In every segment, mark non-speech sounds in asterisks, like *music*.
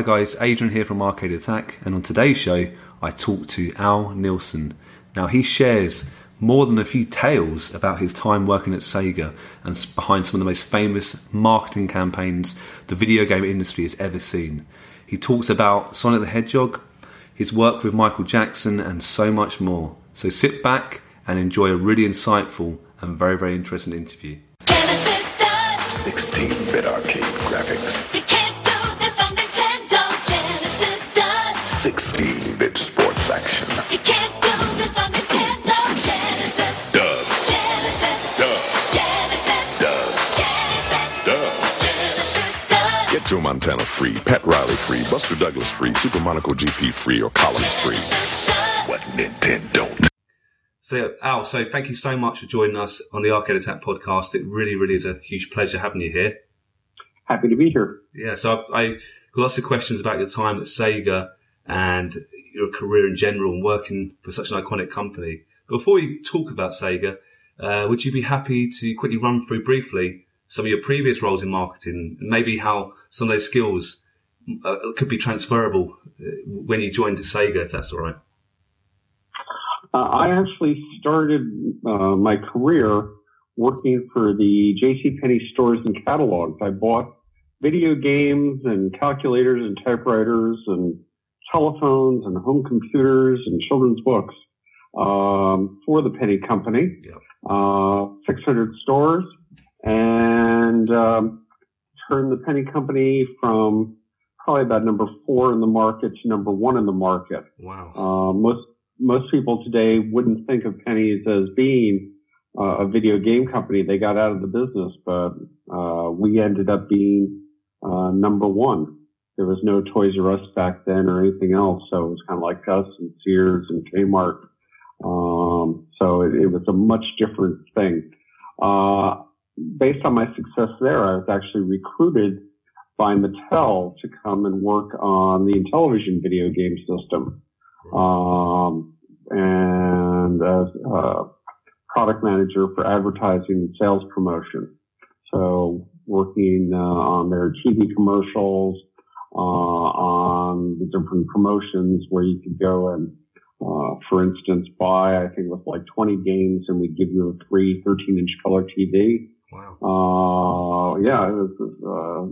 Hi guys, Adrian here from Arcade Attack, and on today's show, I talk to Al Nilsen. Now, he shares more than a few tales about his time working at Sega and behind some of the most famous marketing campaigns the video game industry has ever seen. He talks about Sonic the Hedgehog, his work with Michael Jackson, and so much more. So sit back and enjoy a really insightful and very, very interesting interview. Genesis does. 16-bit arcade Joe Montana free, Pat Riley free, Buster Douglas free, Super Monaco GP free, or Collins free. What Nintendo don't. So, Al, so thank you so much for joining us on the Arcade Attack podcast. It really, really is a huge pleasure having you here. Happy to be here. Yeah, so I've, I got lots of questions about your time at Sega and your career in general and working for such an iconic company. But before we talk about Sega, uh, would you be happy to quickly run through briefly some of your previous roles in marketing and maybe how some of those skills uh, could be transferable uh, when you joined Sega, if that's all right? Uh, I actually started uh, my career working for the J.C. Penney stores and catalogs. I bought video games and calculators and typewriters and telephones and home computers and children's books um, for the Penney Company. Yeah. Uh, 600 stores and um, turned the Penney Company from probably about number four in the market to number one in the market. Wow. Uh, most most people today wouldn't think of Penney's as being uh, a video game company. They got out of the business, but uh, we ended up being uh, number one. There was no Toys R Us back then or anything else, so it was kind of like us and Sears and Kmart. Um, so it, it was a much different thing. Uh, based on my success there, I was actually recruited by Mattel to come and work on the Intellivision video game system um, and as a product manager for advertising and sales promotion. So working uh, on their TV commercials, uh, on the different promotions where you could go and, uh, for instance, buy, I think it was like 20 games and we'd give you a free 13 inch color TV. Wow. Uh, yeah, was, uh,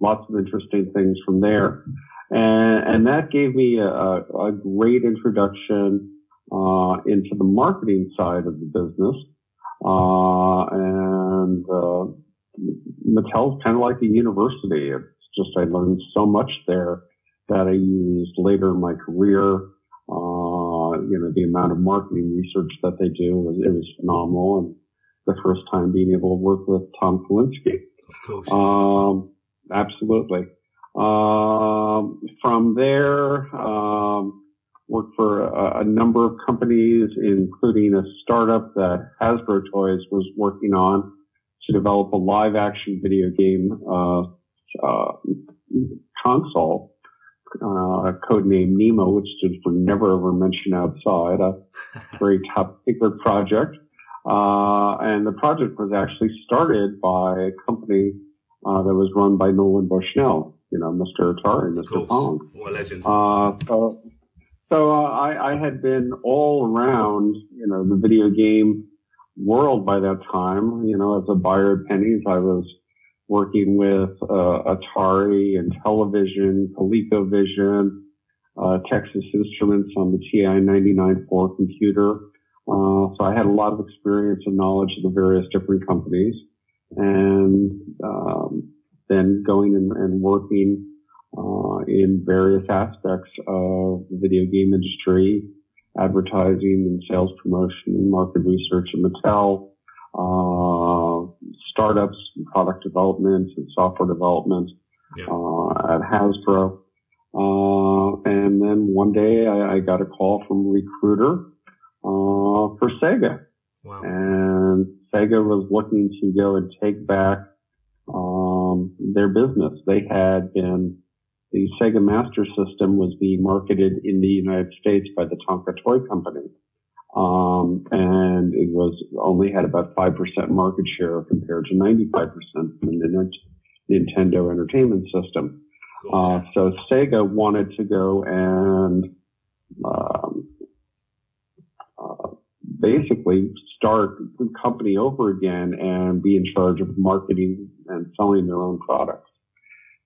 lots of interesting things from there. And, and that gave me a, a great introduction, uh, into the marketing side of the business. Uh, and, uh, Mattel's kind of like a university. It's just, I learned so much there that I used later in my career. Uh, you know, the amount of marketing research that they do was, it was phenomenal. And the first time being able to work with Tom Kalinske. Of course. Um, absolutely. Um, from there, um, worked for a, a number of companies, including a startup that Hasbro Toys was working on to develop a live action video game, uh, uh, console, uh, codenamed Nemo, which stood for Never Ever Mention Outside, a *laughs* very top secret project. Uh, and the project was actually started by a company uh, that was run by Nolan Bushnell, you know, Mr. Atari, Mr. Pong. What a legend. Uh, so, so uh, I, I had been all around, you know, the video game world by that time. You know, as a buyer of Penney's, I was working with uh, Atari Intellivision, ColecoVision, uh, Texas Instruments on the TI-99-4 computer. Uh, so I had a lot of experience and knowledge of the various different companies and um, then going and, and working uh, in various aspects of the video game industry, advertising and sales promotion and market research at Mattel, uh, startups, and product development and software development Yeah. uh, at Hasbro. Uh, and then one day I, I got a call from a recruiter, uh, for Sega Wow. and Sega was looking to go and take back um, their business. They had been the Sega Master System was being marketed in the United States by the Tonka Toy Company, um, and it was only had about five percent market share compared to ninety five percent in the Nintendo Entertainment System. Uh, so Sega wanted to go and um, basically start the company over again and be in charge of marketing and selling their own products.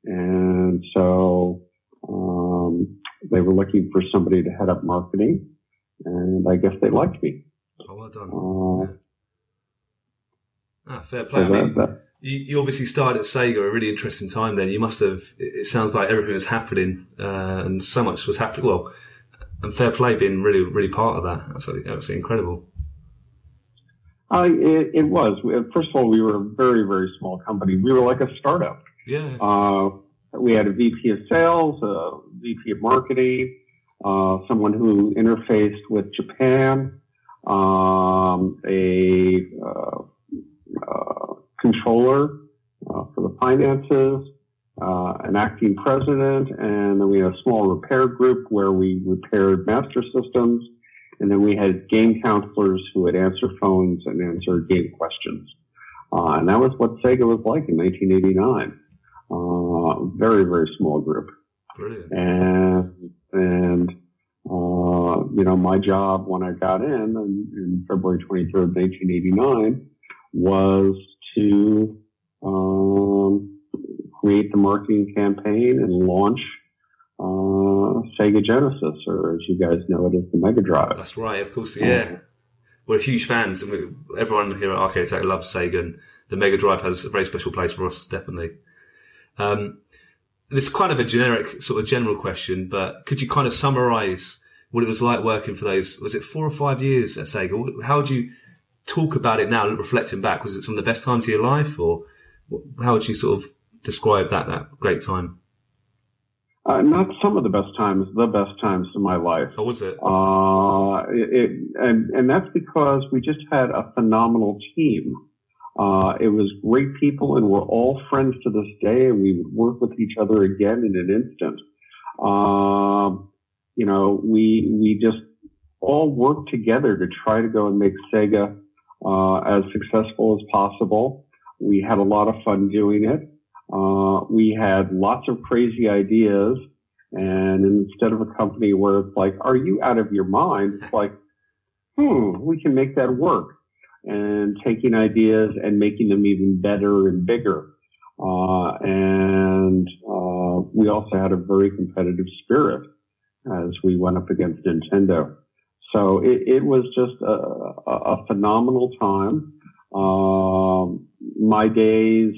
And so um, they were looking for somebody to head up marketing, and I guess they liked me. Oh, well done. Uh, Ah, fair play. so I mean, that, you, you obviously started at Sega, a really interesting time. Then you must have. It it sounds like everything was happening, uh, and so much was happening. Well, and fair play being really, really part of that. Absolutely, absolutely incredible. uh, it, it was. First of all, we were a very, very small company. We were like a startup. Yeah. Uh, we had a VP of sales, a VP of marketing, uh, someone who interfaced with Japan, um, a uh, uh, controller uh, for the finances, uh, an acting president, and then we had a small repair group where we repaired master systems, and then we had game counselors who would answer phones and answer game questions. Uh, and that was what Sega was like in 1989 uh, very, very small group. Brilliant. And, and, uh, you know, my job when I got in, in, in February 23rd, 1989 was to, um, create the marketing campaign and launch, uh, Sega Genesis, or as you guys know it as the Mega Drive. That's right. Of course. Yeah. We're huge fans, and we, everyone here at Arcade loves Sega, and the Mega Drive has a very special place for us, definitely. Um, this is kind of a generic, sort of general question, but could you kind of summarize what it was like working for those? Was it four or five years at Sega? How would you talk about it now, reflecting back? Was it some of the best times of your life, or how would you sort of describe that that great time? Uh, not some of the best times, the best times of my life. Or was it? Uh, it, it, and, and that's because we just had a phenomenal team. Uh, it was great people and we're all friends to this day and we would work with each other again in an instant. Um, you know, we, we just all worked together to try to go and make Sega, uh, as successful as possible. We had a lot of fun doing it. Uh, we had lots of crazy ideas. And instead of a company where it's like, are you out of your mind? It's like, hmm, we can make that work. And taking ideas and making them even better and bigger. Uh, and, uh, we also had a very competitive spirit as we went up against Nintendo. So it, it was just a, a, a phenomenal time. Um, my days,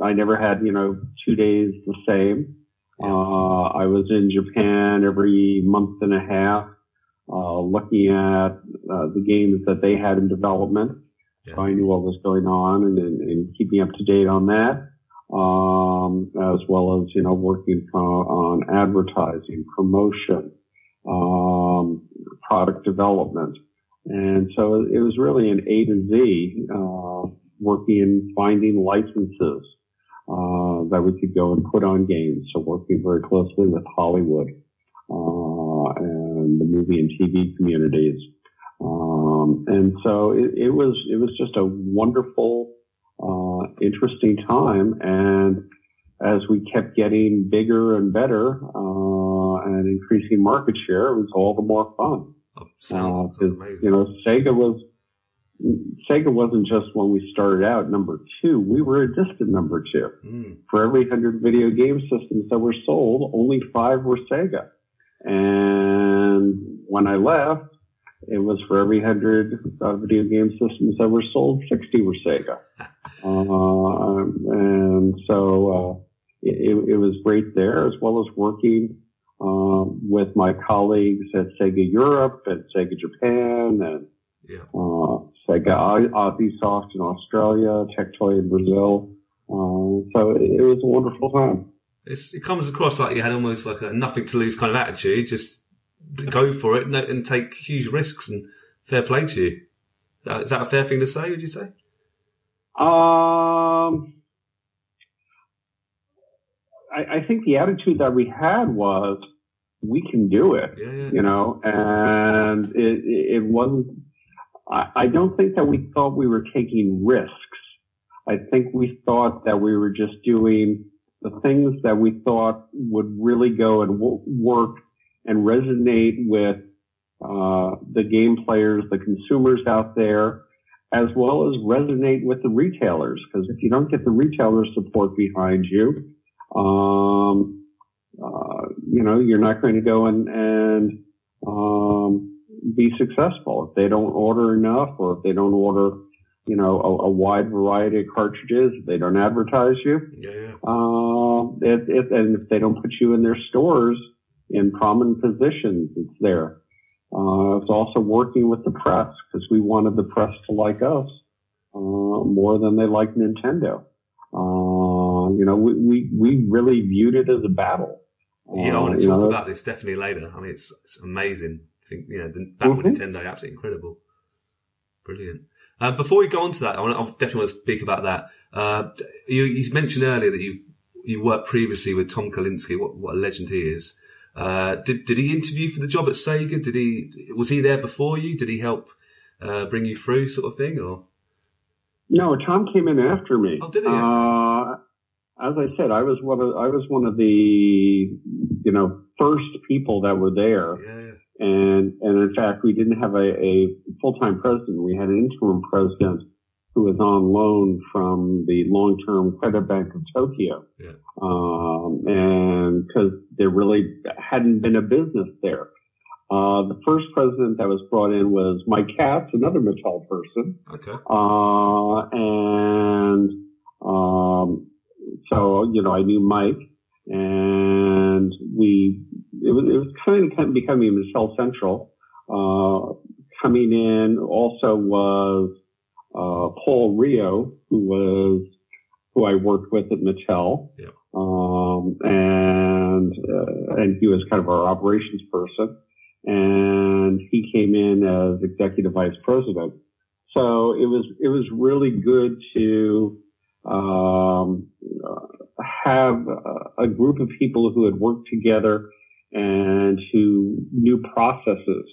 I never had, you know, two days the same. Uh, I was in Japan every month and a half, uh, looking at uh, the games that they had in development. Yeah. So I knew what was going on and, and, and keeping up to date on that, um, as well as, you know, working on advertising, promotion, um, product development. And so it was really an A to Z, uh, working, in finding licenses, uh, that we could go and put on games. So working very closely with Hollywood, uh, and the movie and TV communities. Um, and so it, it was, it was just a wonderful, uh, interesting time. And as we kept getting bigger and better, uh, and increasing market share, it was all the more fun. Uh, sounds, sounds amazing. you know, Sega was Sega wasn't just when we started out number two. We were a distant number two. Mm. For every hundred video game systems that were sold, only five were Sega. And when I left, it was for every hundred uh, video game systems that were sold, sixty were Sega. *laughs* Uh, and so uh, it, it was great there, as well as working uh, with my colleagues at Sega Europe and Sega Japan and Yeah. uh, Sega Ozisoft in Australia, Tectoy in Brazil. Uh, so it, it was a wonderful time. It's, it comes across like you had almost like a nothing to lose kind of attitude. Just go for it and, and take huge risks and fair play to you. Is that, is that a fair thing to say? Would you say? Um, I, I think the attitude that we had was, we can do it, Yeah, yeah. you know, and it, it wasn't, I, I don't think that we thought we were taking risks. I think we thought that we were just doing the things that we thought would really go and w- work and resonate with uh, the game players, the consumers out there, as well as resonate with the retailers. Because if you don't get the retailer support behind you, um, uh, you know, you're not going to go and, and um, be successful if they don't order enough or if they don't order, you know, a, a wide variety of cartridges, if they don't advertise you. Yeah, it, it, and if they don't put you in their stores in prominent positions, it's there. Uh, it's also working with the press because we wanted the press to like us uh, more than they like Nintendo. Uh, you know, we, we we really viewed it as a battle. Yeah, I Uh, want to talk know, about this definitely later. I mean, it's, it's amazing. I think, you know, the battle with Mhm. Nintendo, absolutely incredible. Brilliant. Uh, before we go on to that, I, want, I definitely want to speak about that. Uh, you, you mentioned earlier that you've you worked previously with Tom Kalinske. What, what a legend he is. Uh, did did he interview for the job at Sega? Did he was he there before you? Did he help uh, bring you through, sort of thing? Or No, Tom came in after me. Oh, did he? As I said, I was one of I was one of the you know first people that were there, yeah. and and in fact, we didn't have a, a full time president. We had an interim president who was on loan from the long term credit bank of Tokyo, Yeah. um, and because there really hadn't been a business there. Uh, the first president that was brought in was Mike Katz, another Mattel person. Okay. Uh, and, um, so, you know, I knew Mike and we, it was, it was kind of, becoming Mattel Central. Uh, coming in also was, uh, Paul Rioux, who was, who I worked with at Mattel. Yeah. Um, and, uh, and he was kind of our operations person. And he came in as executive vice president. So it was it was really good to um, have a group of people who had worked together and who knew processes.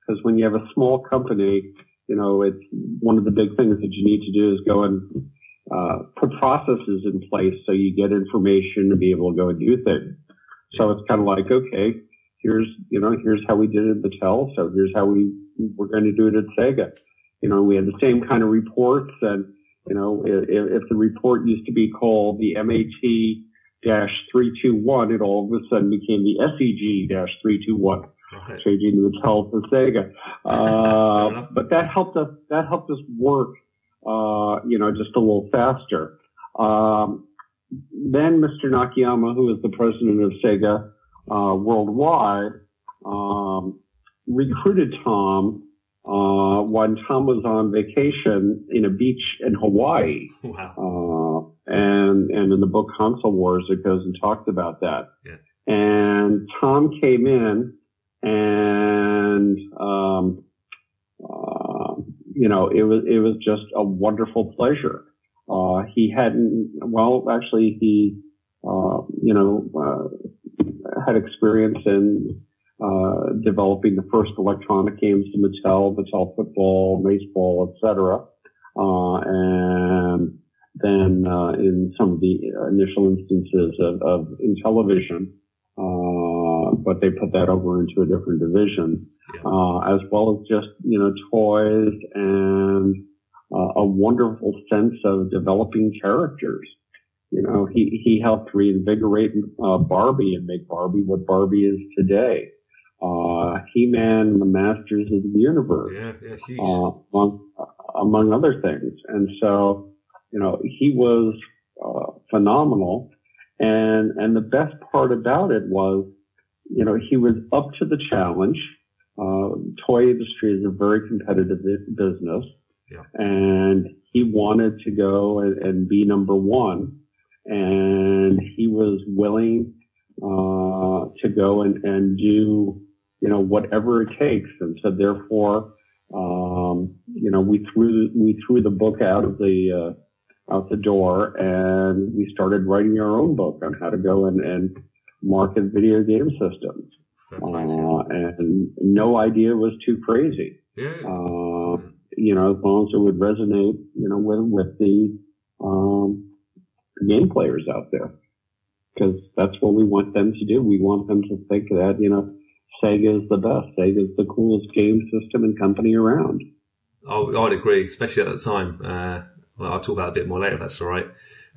Because when you have a small company, you know it's one of the big things that you need to do is go and uh, put processes in place so you get information to be able to go and do things. So it's kind of like okay, here's you know here's how we did it at Mattel, so here's how we we're going to do it at Sega you know, we had the same kind of reports and, you know, if, if the report used to be called the MAT 321, it all of a sudden became the SEG 321, Right. changing the Mattel to Sega. *laughs* Uh, but that helped us, that helped us work, uh, you know, just a little faster. Um, then Mr. Nakayama, who is the president of Sega, uh, worldwide, um, recruited Tom uh, when Tom was on vacation in a beach in Hawaii. Wow. Uh, and, and in the book Console Wars, it goes and talks about that. Yeah. And Tom came in and, um, uh, you know, it was, it was just a wonderful pleasure. Uh, he hadn't, well, actually he, uh, you know, uh, had experience in, uh, developing the first electronic games to Mattel, Mattel football, baseball, etc. Uh, and then uh, in some of the initial instances of, of Intellivision, uh, but they put that over into a different division, uh, as well as just you know toys and uh, a wonderful sense of developing characters. You know, he he helped reinvigorate uh, Barbie and make Barbie what Barbie is today. Uh, He-Man and the Masters of the Universe Yeah, yeah, uh, among, among other things. And so, you know, he was uh, phenomenal. And and the best part about it was, you know, he was up to the challenge. Uh, toy industry is a very competitive business, Yeah. and he wanted to go and, and be number one. and he was willing uh, to go and, and do you know whatever it takes, and so therefore um, you know we threw we threw the book out of the uh, out the door, and we started writing our own book on how to go and, and market video game systems. Fair play to Uh, and no idea was too crazy. yeah. Uh, you know, as long as it would resonate, you know, with, with the, um, game players out there. Cause that's what we want them to do. We want them to think that, you know, Sega is the best. Sega is the coolest game system and company around. I I'd agree, especially at that time. Uh, well, I'll talk about a bit more later if that's all right.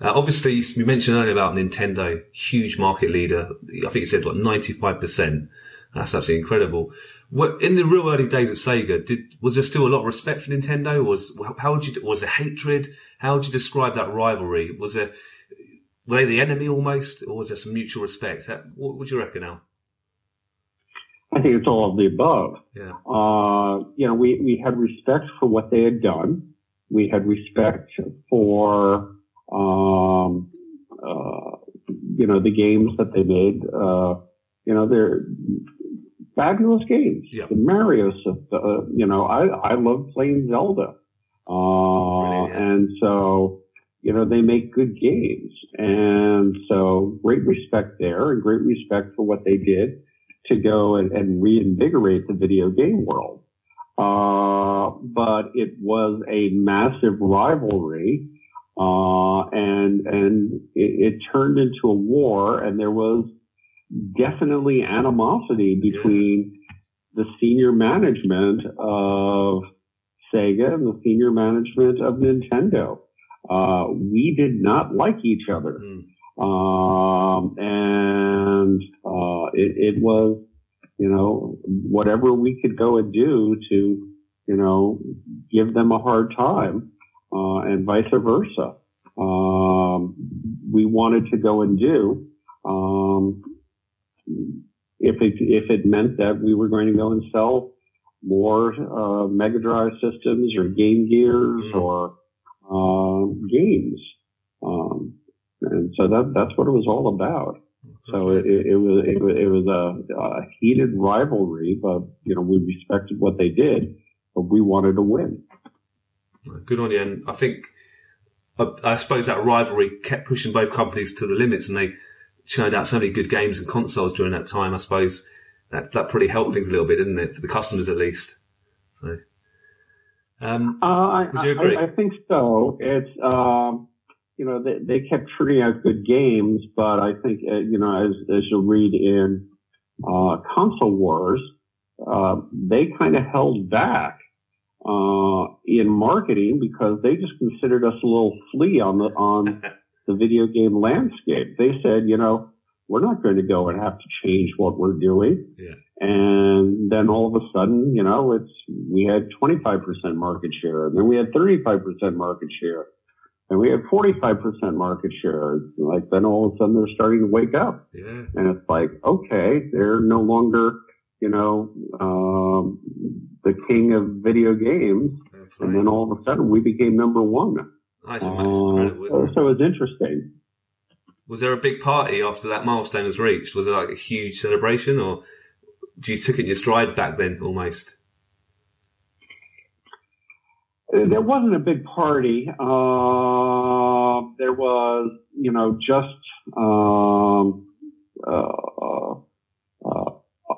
Uh, obviously, you mentioned earlier about Nintendo, huge market leader. I think you said five percent. That's absolutely incredible. What, in the real early days at Sega, did was there still a lot of respect for Nintendo? Was how would you was there hatred? How would you describe that rivalry? Was there were they the enemy almost, or was there some mutual respect? How- What would you reckon, Al? Think it's all of the above. Yeah, Uh, you know, we, we had respect for what they had done. We had respect for, um, uh, you know, the games that they made. Uh, you know, they're fabulous games. Yeah. The Mario system, uh, you know, I, I love playing Zelda. Uh, Brilliant, and so, you know, they make good games. And so great respect there and great respect for what they did to go and, and reinvigorate the video game world. Uh, but it was a massive rivalry, uh, and, and it, it turned into a war and there was definitely animosity between the senior management of Sega and the senior management of Nintendo. Uh, we did not like each other. Mm. Um, and, uh, it, it was, you know, whatever we could go and do to, you know, give them a hard time, uh, and vice versa. Um, we wanted to go and do, um, if it, if it meant that we were going to go and sell more, uh, Mega Drive systems or Game Gears Mm. or, um, games. Um, and so that, that's what it was all about. So it, it, was it, was- it was a, a heated rivalry, but you know we respected what they did, but we wanted to win. Good on you. And I think, I, I suppose that rivalry kept pushing both companies to the limits and they churned out so many good games and consoles during that time. I suppose that, that pretty helped things a little bit, didn't it? For the customers at least. So, um, Uh, I, Would you agree? I, I think so. It's um, you know they, they kept turning out good games, but I think uh, you know as as you'll read in uh, console wars, uh, they kind of held back uh, in marketing because they just considered us a little flea on the on *laughs* the video game landscape. They said, you know, we're not going to go and have to change what we're doing. Yeah. And then all of a sudden, you know, it's, we had 25% market share and then we had 35% market share and we had 45% market share. Like then all of a sudden they're starting to wake up yeah. and it's like, okay, they're no longer, you know, um, the king of video games. play. And then all of a sudden we became number one. Nice, Uh, nice. Incredible, isn't it? so it's interesting. Was there a big party after that milestone was reached? Was it like a huge celebration or do you took it in your stride back then almost? There wasn't a big party. Uh, there was, you know, just um, uh, uh,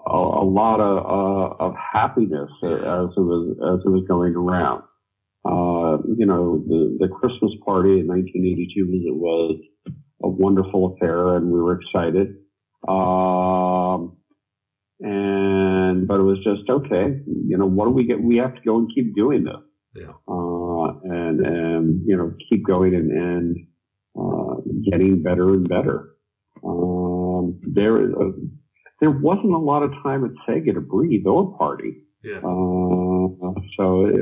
a, a lot of, uh, of happiness as it was as it was going around. Uh, you know, the the Christmas party in 1982 was was a wonderful affair, and we were excited. Um, and but it was just okay. You know, what do we get? We have to go and keep doing this Yeah. uh, and and you know keep going and and uh, getting better and better. Um, there is a, there wasn't a lot of time at Sega to breathe or party, Yeah. uh, so it,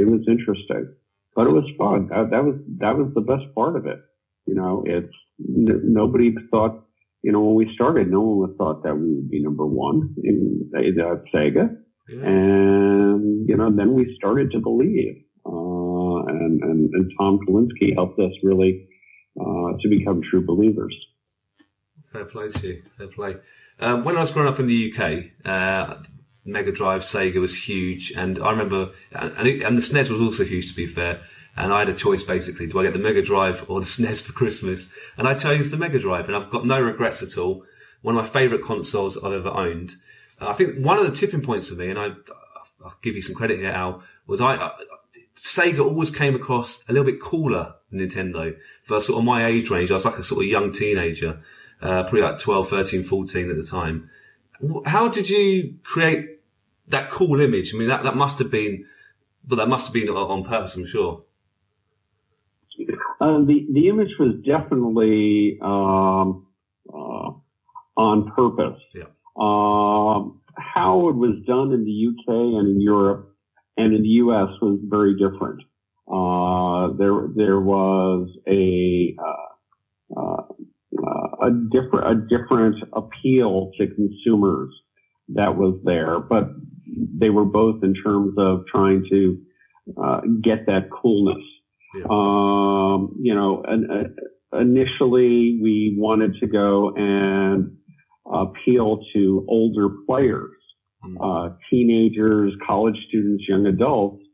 it was interesting, but it was fun. That, that was that was the best part of it. You know, it's n- nobody thought. You know, when we started, no one would thought that we would be number one in at Sega. Yeah. And, you know, then we started to believe. Uh, and, and, and Tom Kalinske helped us really uh, to become true believers. Fair play to you. Fair play. Um, when I was growing up in the UK, uh, Mega Drive, Sega was huge, and I remember, and, it, and the SNES was also huge. To be fair, and I had a choice basically: do I get the Mega Drive or the *laughs* SNES for Christmas? And I chose the Mega Drive, and I've got no regrets at all. One of my favourite consoles I've ever owned. I think one of the tipping points for me, and I, I'll give you some credit here, Al, was I, I Sega always came across a little bit cooler than Nintendo for sort of my age range. I was like a sort of young teenager, uh, probably like 12, 13, 14 at the time. How did you create that cool image? I mean, that, that must have been, but that must have been on purpose, I'm sure. Uh, the the image was definitely um, uh, on purpose. Yeah. Um, how it was done in the UK and in Europe and in the US was very different. Uh, there there was a uh, uh, a different a different appeal to consumers that was there, but they were both in terms of trying to uh, get that coolness. Yeah. Um, you know, and, uh, initially we wanted to go and appeal to older players, Mm. uh, teenagers, college students, young adults,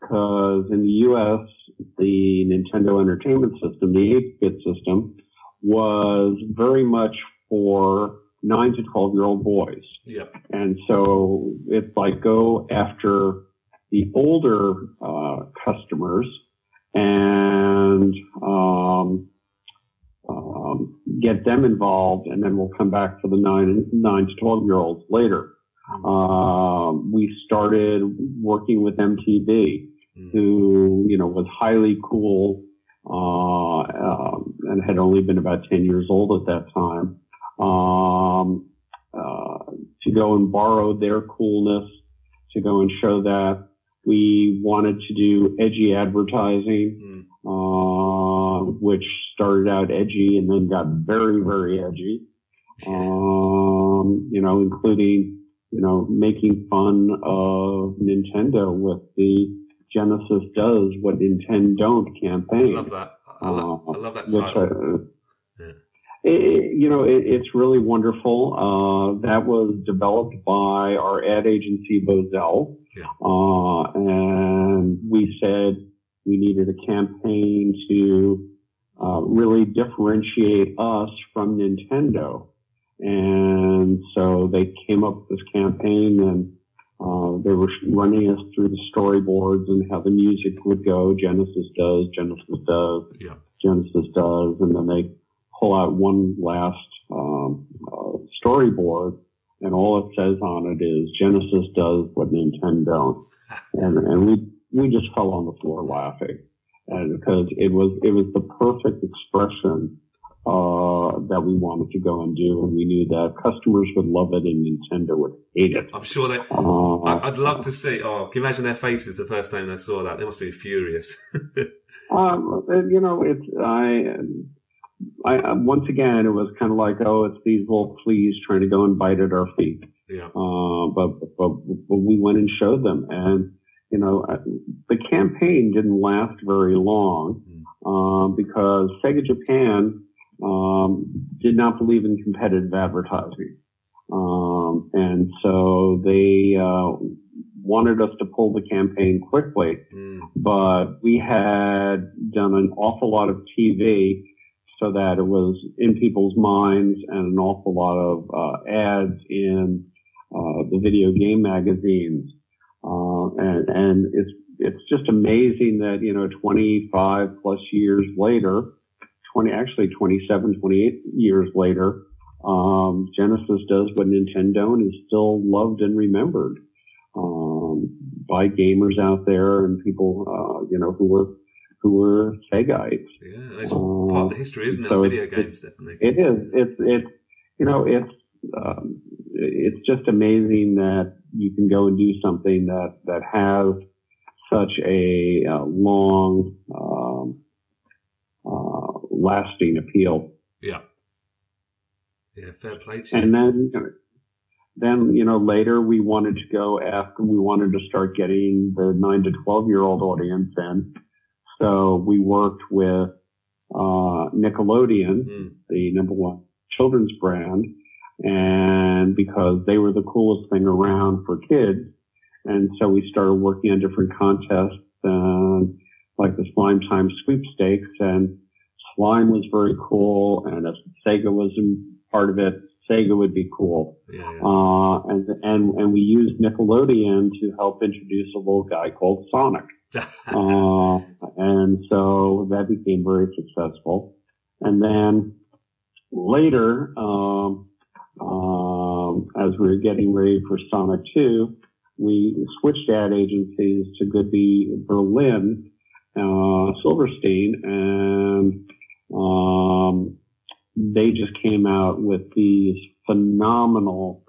because in the U.S. the Nintendo Entertainment System, the 8-bit system, was very much for nine to 12 year old boys. Yeah. And so it's like go after the older uh, customers and um, um, get them involved, and then we'll come back to the nine nine to 12 year olds later. Um, we started working with MTV, Mm. who you know was highly cool uh, um, and had only been about 10 years old at that time. Um, uh, to go and borrow their coolness, to go and show that we wanted to do edgy advertising, Mm. Uh, which started out edgy and then got very, very edgy. Um, you know, including, you know, making fun of Nintendo with the Genesis does what Nintendo don't I campaign. love that. I love, I love that which, uh, Yeah. it- it- you know, it, it's really wonderful. Uh, that was developed by our ad agency, Bozell. Yeah. Uh, and we said we needed a campaign to uh, really differentiate us from Nintendo. And so they came up with this campaign and uh, they were running us through the storyboards and how the music would go. Genesis does, Genesis does, Yeah. Genesis does, and then they pull out one last um, uh, storyboard, and all it says on it is Genesis does what Nintendo don't, *laughs* and and we we just fell on the floor laughing, because it was it was the perfect expression uh, that we wanted to go and do, and we knew that customers would love it and Nintendo would hate it. I'm sure they. Uh, I- I'd love to see. Oh, can you imagine their faces the first time they saw that? They must be furious. *laughs* Um, you know, it's I, I once again, it was kind of like, oh, it's these little fleas trying to go and bite at our feet. yeah. Uh, but, but but we went and showed them, and you know, uh, the campaign didn't last very long um, because Sega Japan um, did not believe in competitive advertising, um, and so they uh, wanted us to pull the campaign quickly Mm. but we had done an awful lot of TV so that it was in people's minds and an awful lot of uh, ads in uh, the video game magazines. Uh, and, and it's, it's just amazing that, you know, 25 plus years later, 20, actually 27, 28 years later, um, Genesis does what Nintendo and is still loved and remembered um, by gamers out there and people, uh, you know, who were who were Segaites. Yeah. It's part of the history, isn't it? so video games, definitely. It is. It's it's you know it's um, it's just amazing that you can go and do something that that has such a uh, long um, uh, lasting appeal. yeah. Yeah. Fair play to. And then, then, you know, later we wanted to go after, we wanted to start getting the nine to 12 year old audience in. So we worked with, uh, Nickelodeon, Mm. the number one children's brand, and because they were the coolest thing around for kids. And so we started working on different contests, and like the Slime Time sweepstakes, and slime was very cool. And if Sega was part of it, Sega would be cool. Yeah, yeah. Uh, and, and, and we used Nickelodeon to help introduce a little guy called Sonic. *laughs* Uh, and so that became very successful. And then later, um, um, as we were getting ready for Sonic 2, we switched ad agencies to Goodby Berlin, uh, Silverstein, and um, they just came out with these phenomenal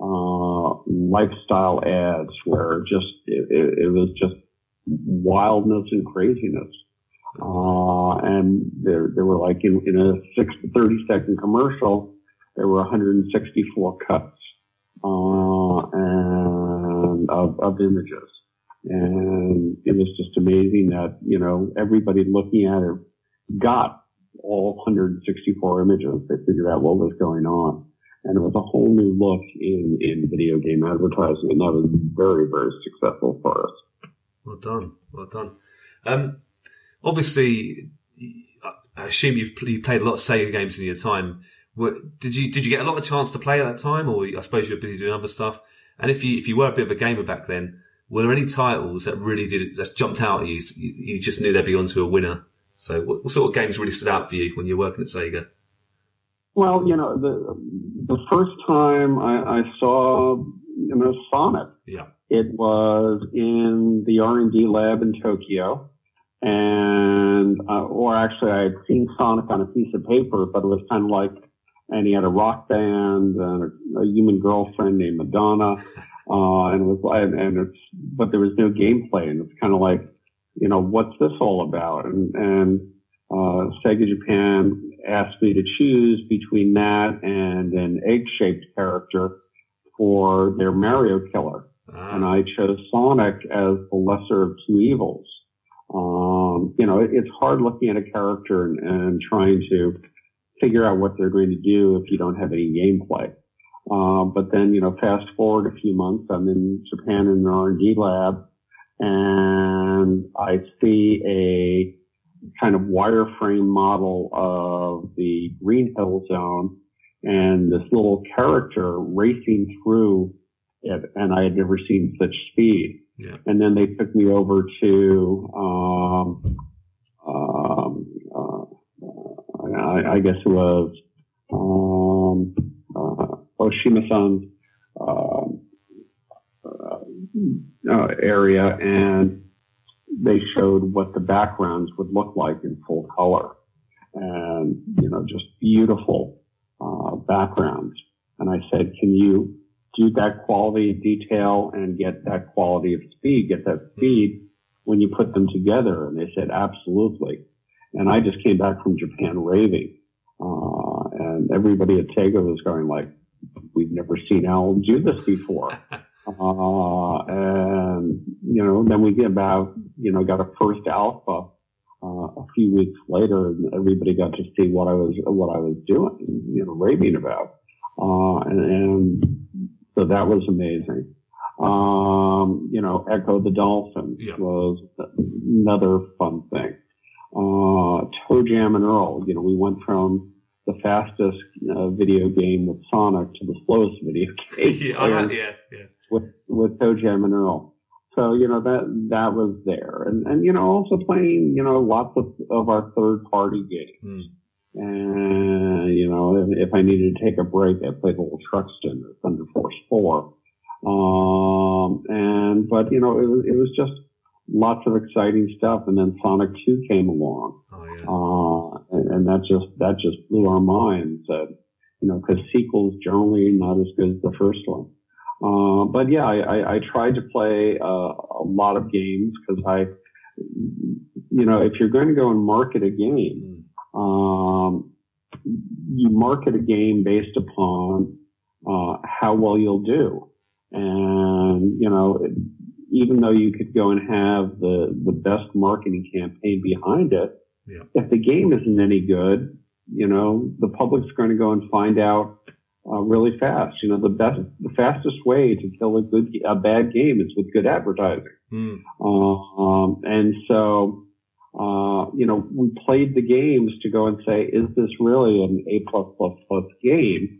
uh, lifestyle ads where just it, it, was just wildness and craziness. Uh, and there were like in, in a six to 30 second commercial, there were 164 cuts, uh, and of, of images. And it was just amazing that, you know, everybody looking at it got all 164 images. They figured out what was going on. And it was a whole new look in, in video game advertising. And that was very, very successful for us. Well done, well done. Um, obviously, I- assume you've you played a lot of Sega games in your time. Did you did you get a lot of chance to play at that time, or I suppose you were busy doing other stuff? And if you if you were a bit of a gamer back then, were there any titles that really did that jumped out at you? You, you just knew they'd be onto a winner. So, what, what sort of games really stood out for you when you were working at Sega? Well, you know, the the first time I, I saw you know Sonic, Yeah, it was in the R and D lab in Tokyo, and uh, or actually I had seen Sonic on a piece of paper, but it was kind of like, and he had a rock band and a, a human girlfriend named Madonna, uh, and it was like, and it's but there was no gameplay, and it's kind of like, you know, what's this all about? And and uh, Sega Japan asked me to choose between that and an egg-shaped character for their Mario Killer ah, and I chose Sonic as the lesser of two evils. Um, you know, it, it's hard looking at a character and, and trying to figure out what they're going to do if you don't have any gameplay. Um, but then, you know, fast forward a few months, I'm in Japan in an R&D lab and I see a kind of wireframe model of the Green Hill Zone and this little character racing through it, and I had never seen such speed. yeah, And then they took me over to, um, uh, I, I guess it was, um, uh, Oshima-san's, uh, uh, area and they showed what the backgrounds would look like in full color and, you know, just beautiful, uh, backgrounds. And I said, can you do that quality of detail and get that quality of speed, get that speed when you put them together? And they said, absolutely. And I just came back from Japan raving. Uh, and everybody at Sega was going like, we've never seen Al do this before. *laughs* Uh, and, you know, then we get about, you know, got a first alpha, uh, a few weeks later and everybody got to see what I was, what I was doing, you know, raving about. Uh, and, and so that was amazing. Um, you know, Ecco the Dolphin was another fun thing. Uh, ToeJam and Earl, you know, we went from the fastest uh, video game with Sonic to the slowest video *laughs* game *laughs* yeah, yeah, yeah. with with ToeJam and Earl. So you know that that was there, and and you know also playing you know lots of of our third party games. Hmm. And you know if, if I needed to take a break, I played a little Truxton or Thunder Force Four. Um, and but you know it was it was just lots of exciting stuff, and then Sonic Two came along. Oh yeah. Uh, and, and that just, that just blew our minds that, you know, cause sequels generally not as good as the first one. Uh, but yeah, I, I, I tried to play, uh, a lot of games cause I, you know, if you're going to go and market a game, Hmm. um, you market a game based upon, uh, how well you'll do. And, you know, even though you could go and have the, the best marketing campaign behind it, Yeah. If the game isn't any good, you know, the public's going to go and find out uh, really fast. You know, the best, the fastest way to kill a good, a bad game is with good advertising. Mm. Uh, um, and so, uh, you know, we played the games to go and say, is this really an A plus plus plus game?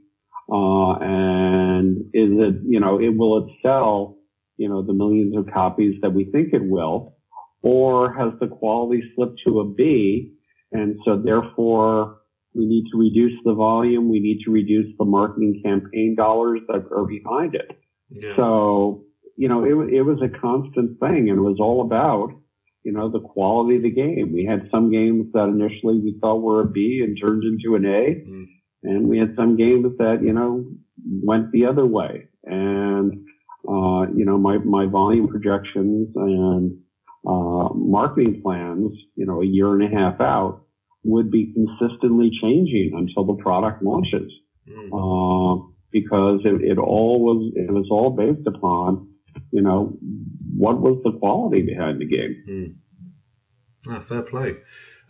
Uh, and is it, you know, it will it sell, you know, the millions of copies that we think it will, or has the quality slipped to a B? And so therefore, we need to reduce the volume. We need to reduce the marketing campaign dollars that are behind it. Yeah. So, you know, it, it was a constant thing and it was all about, you know, the quality of the game. We had some games that initially we thought were a B and turned into an A. Mm. And we had some games that, you know, went the other way. And, uh, you know, my, my volume projections and, uh, marketing plans, you know, a year and a half out would be consistently changing until the product launches. Mm. Uh, because it, it all was, it was all based upon, you know, what was the quality behind the game? Ah, fair play.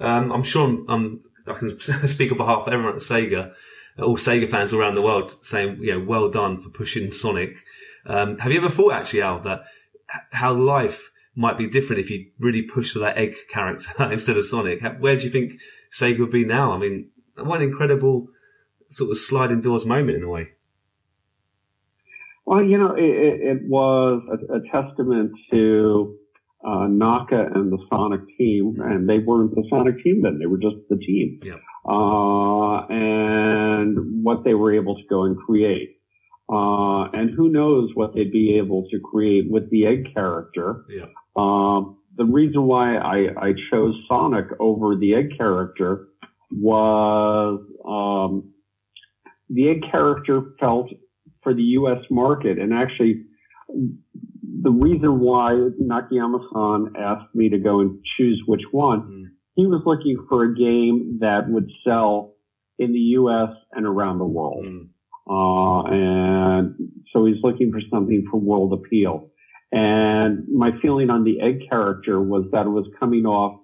Um, I'm sure I'm, I'm, I can *laughs* speak on behalf of everyone at Sega, all Sega fans around the world, saying, you know, well done for pushing Sonic. Um, have you ever thought actually, Al, that how life might be different if you really push for that egg character *laughs* instead of Sonic? Where do you think Sega would be now? I mean, what an incredible sort of sliding doors moment in a way. Well, you know, it, it, it was a, a testament to uh, Naka and the Sonic team, and they weren't the Sonic team then; they were just the team. Yeah. Uh, and what they were able to go and create, uh, and who knows what they'd be able to create with the egg character. Yeah. Um, the reason why I, I chose Sonic over the egg character was um, the egg character felt for the U.S. market, and actually, the reason why Nakayama-san asked me to go and choose which one, Mm. he was looking for a game that would sell in the U.S. and around the world. Mm. Uh, and so he's looking for something for world appeal. And my feeling on the egg character was that it was coming off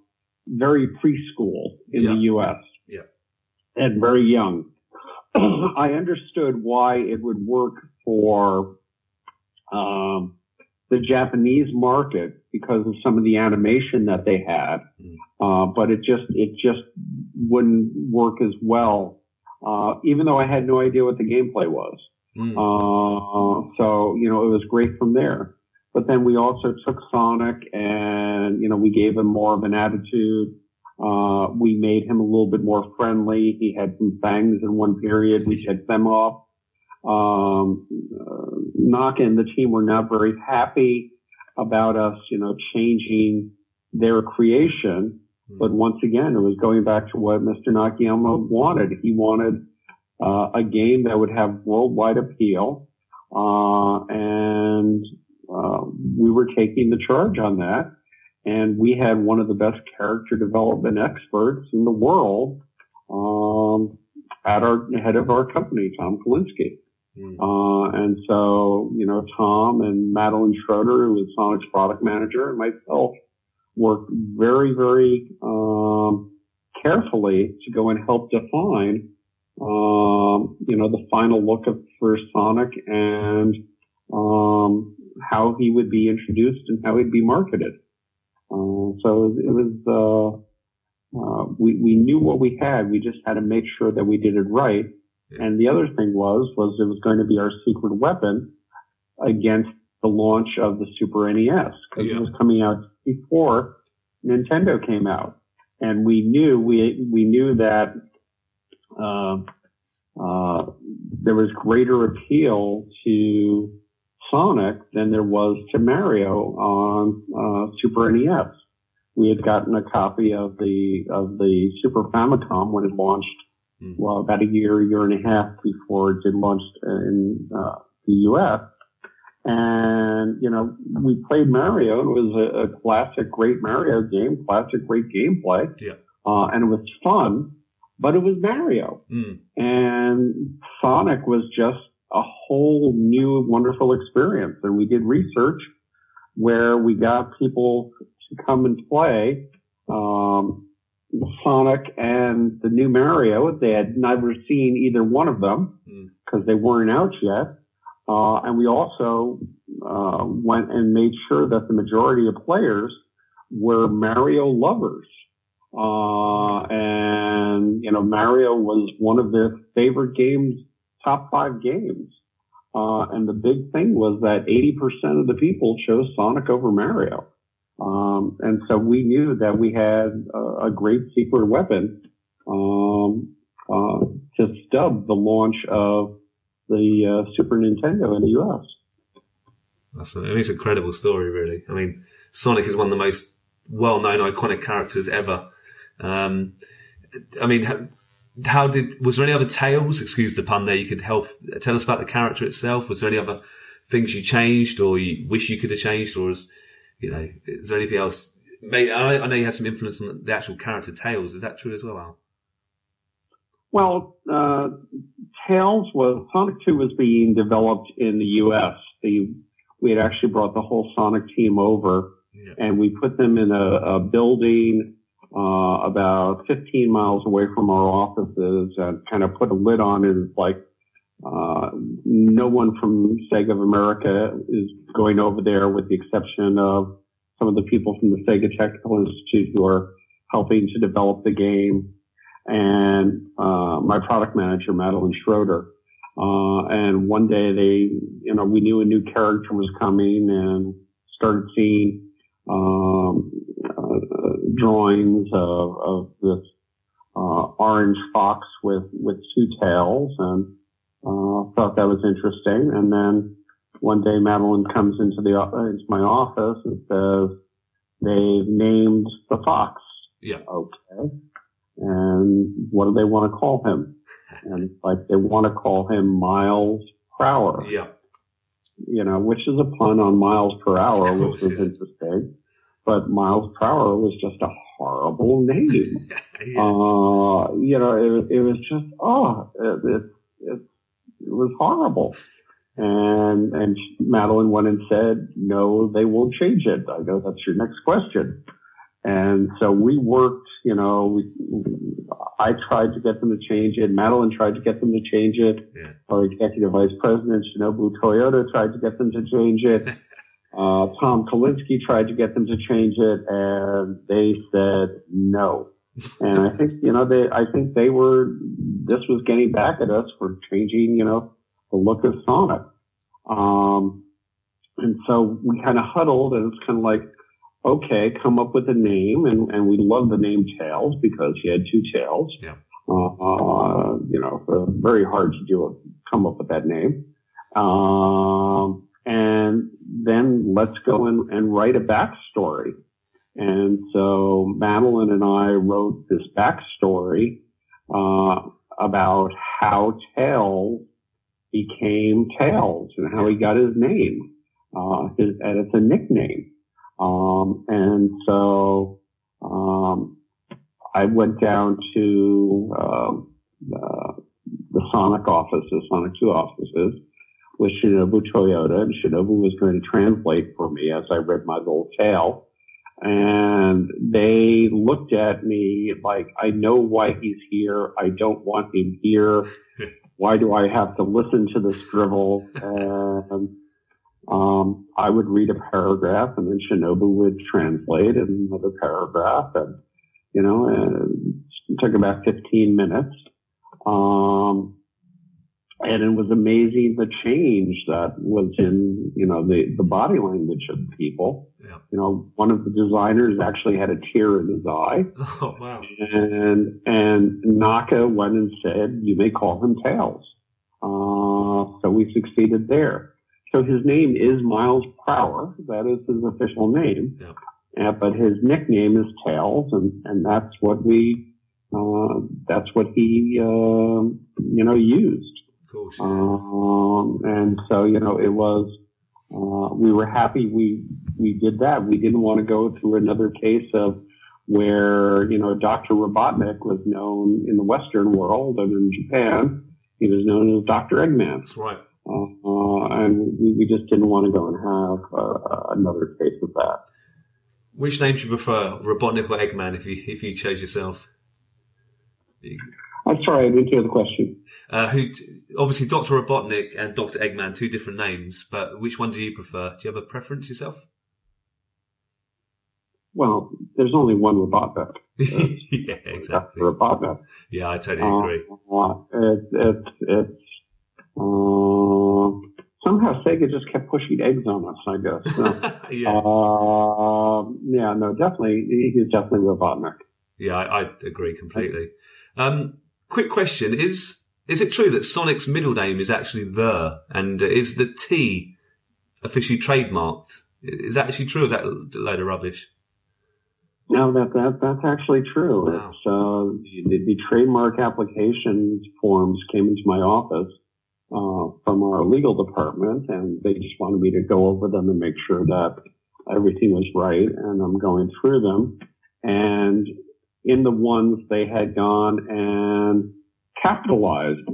very preschool in Yeah. the U.S. Yeah. And very young. *clears throat* I understood why it would work for, um, the Japanese market because of some of the animation that they had. Mm. Uh, but it just, it just wouldn't work as well. Uh, even though I had no idea what the gameplay was. Mm. Uh, so, you know, it was great from there. But then we also took Sonic and, you know, we gave him more of an attitude. Uh, we made him a little bit more friendly. He had some fangs in one period. We took them off. Um, uh, Naka and the team were not very happy about us, you know, changing their creation. But once again, it was going back to what Mr. Nakayama wanted. He wanted uh, a game that would have worldwide appeal, uh, and uh, we were taking the charge on that. And we had one of the best character development experts in the world um, at our head of our company, Tom Kalinske. Mm. Uh, and so, you know, Tom and Madeline Schroeder, who was Sonic's product manager, and myself worked very, very um, carefully to go and help define, um, you know, the final look of for Sonic and um, how he would be introduced and how he'd be marketed. Uh, so it was, uh, uh, we, we knew what we had. We just had to make sure that we did it right. And the other thing was, was it was going to be our secret weapon against the launch of the Super NES because Yeah. it was coming out before Nintendo came out. And we knew, we, we knew that, uh, uh, there was greater appeal to Sonic than there was to Mario on uh, Super NES. We had gotten a copy of the of the Super Famicom when it launched, Mm. well, about a year, year and a half before it did launch in uh, the U.S. And you know, we played Mario. It was a, a classic, great Mario game, classic, great gameplay, Yeah. uh, and it was fun. But it was Mario Mm. and Sonic was just a whole new wonderful experience. And we did research where we got people to come and play, um, Sonic and the new Mario. They had never seen either one of them Mm. because they weren't out yet. Uh, and we also uh, went and made sure that the majority of players were Mario lovers. Uh, and, you know, Mario was one of their favorite games, top five games. Uh, and the big thing was that 80% of the people chose Sonic over Mario. Um, and so we knew that we had a, a great secret weapon, um, uh, to stub the launch of the uh, Super Nintendo in the U.S. That's I mean, it's an incredible story, really. I mean, Sonic is one of the most well-known, iconic characters ever. Um, I mean, how, how did was there any other tales? Excuse the pun. There, you could help tell us about the character itself. Was there any other things you changed, or you wish you could have changed, or is you know, is there anything else? Maybe, I, know you had some influence on the actual character Tails. Is that true as well, Al? Well, uh, Tails was Sonic 2 was being developed in the U.S. The we had actually brought the whole Sonic team over, Yeah. and we put them in a, a building uh, about 15 miles away from our offices, and kind of put a lid on it. Like uh, no one from Sega of America is going over there, with the exception of some of the people from the Sega Technical Institute who are helping to develop the game and uh, my product manager, Madeline Schroeder. Uh, and one day they, you know, we knew a new character was coming and started seeing um, uh, drawings of, of this uh, orange fox with with two tails, and uh, thought that was interesting. And then one day Madeline comes into the into my office and says they've named the fox. Yeah. Okay. And what do they want to call him? *laughs* And like they want to call him Miles Prower, Yeah. you know, which is a pun on miles per hour, which was yeah. interesting. But Miles Prower was just a horrible name. *laughs* yeah. Uh, you know, it, it was just, oh, it, it, it, it was horrible. And, and Madeline went and said, no, they won't change it. I go, that's your next question. And so we worked, you know, we, I tried to get them to change it. Madeline tried to get them to change it. Yeah. Our executive vice president, Shinobu Toyota, tried to get them to change it. *laughs* Uh, Tom Kalinske tried to get them to change it and they said no. And I think, you know, they, I think they were, this was getting back at us for changing, you know, the look of Sonic. Um, and so we kind of huddled and it's kind of like, okay, come up with a name. And, and we love the name Tails because he had two tails. Yeah. Uh, uh, you know, uh, very hard to do, a, come up with that name. Um, and then let's go and, and write a backstory. And so Madeline and I wrote this backstory, uh, about how Tails became Tails and how he got his name. Uh, his, and it's a nickname. Um, and so, um, I went down to, um, uh, the Sonic office, the Sonic 2 offices with Shinobu Toyota and Shinobu was going to translate for me as I read my little tale. And they looked at me like, I know why he's here. I don't want him here. *laughs* why do I have to listen to this drivel? And, um, I would read a paragraph and then Shinobu would translate another paragraph and, you know, and it took about 15 minutes. Um, and it was amazing the change that was in, you know, the, the body language of people. Yeah. You know, one of the designers actually had a tear in his eye *laughs* Oh wow. and, and Naka went and said, you may call him Tails. Uh, so we succeeded there. So his name is Miles Prower. That is his official name. Yeah. Uh, but his nickname is Tails and, and that's what we, uh, that's what he, um you know, used. Of course. Yeah. Um, and so, you know, it was, uh, we were happy we, we did that. We didn't want to go through another case of where, you know, Dr. Robotnik was known in the Western world and in Japan, he was known as Dr. Eggman. That's right. Uh, and we, we just didn't want to go and have uh, another case of that. Which name do you prefer, Robotnik or Eggman? If you if you chose yourself, I'm sorry, I didn't hear the question. uh, who obviously Doctor Robotnik and Doctor Eggman, two different names, but which one do you prefer? Do you have a preference yourself? Well, there's only one Robotnik. *laughs* yeah, exactly. Robotnik. Yeah, I totally agree. Uh, it's it's it's uh, somehow Sega just kept pushing eggs on us. I guess. *laughs* So, yeah, uh, yeah, no, definitely, he's definitely Robotnik. yeah, I, I agree completely. Um, quick question: Is is it true that Sonic's middle name is actually the, and is the T officially trademarked? Is that actually true? Or is that a load of rubbish? No, that that that's actually true. Wow. It's uh, the, the trademark applications forms came into my office uh, from our legal department, and they just wanted me to go over them and make sure that everything was right. And I'm going through them, and in the ones they had gone and capitalized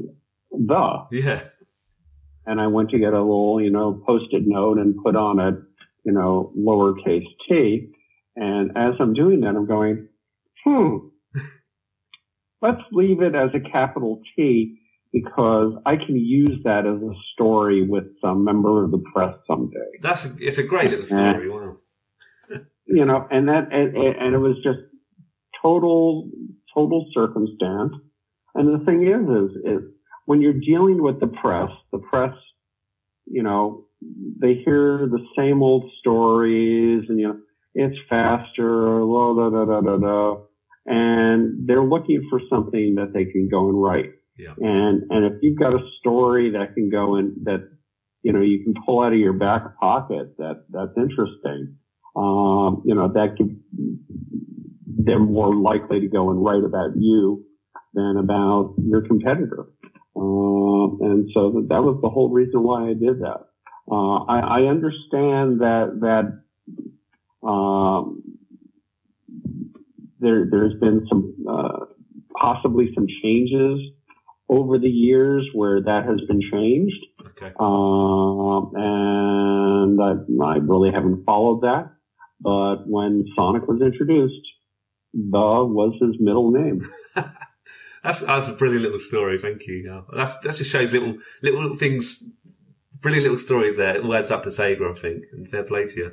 the, Yeah, and I went to get a little, you know, post-it note and put on it, you know, lowercase t. And as I'm doing that, I'm going, hmm, let's leave it as a capital T because I can use that as a story with some member of the press someday. that's a, it's a great little story. Wow. *laughs* You know, and that, and, and it was just total, total circumstance. And the thing is, is, is when you're dealing with the press, the press, you know, they hear the same old stories and, you know, it's faster, blah, da, da, da, da, da. And they're looking for something that they can go and write. Yeah. And, and if you've got a story that can go in, that, you know, you can pull out of your back pocket, that, that's interesting. Um, you know, that they're more likely to go and write about you than about your competitor. Um, and so that, that was the whole reason why I did that. Uh, I, I understand that, that, um, there, there's been some, uh, possibly some changes over the years where that has been changed. Okay. Um, and I, I really haven't followed that. But when Sonic was introduced, the was his middle name. *laughs* That's that's a brilliant little story. Thank you. Yeah. That's that just shows little little, things, brilliant little stories there. It all adds up to Sega, I think. And fair play to you.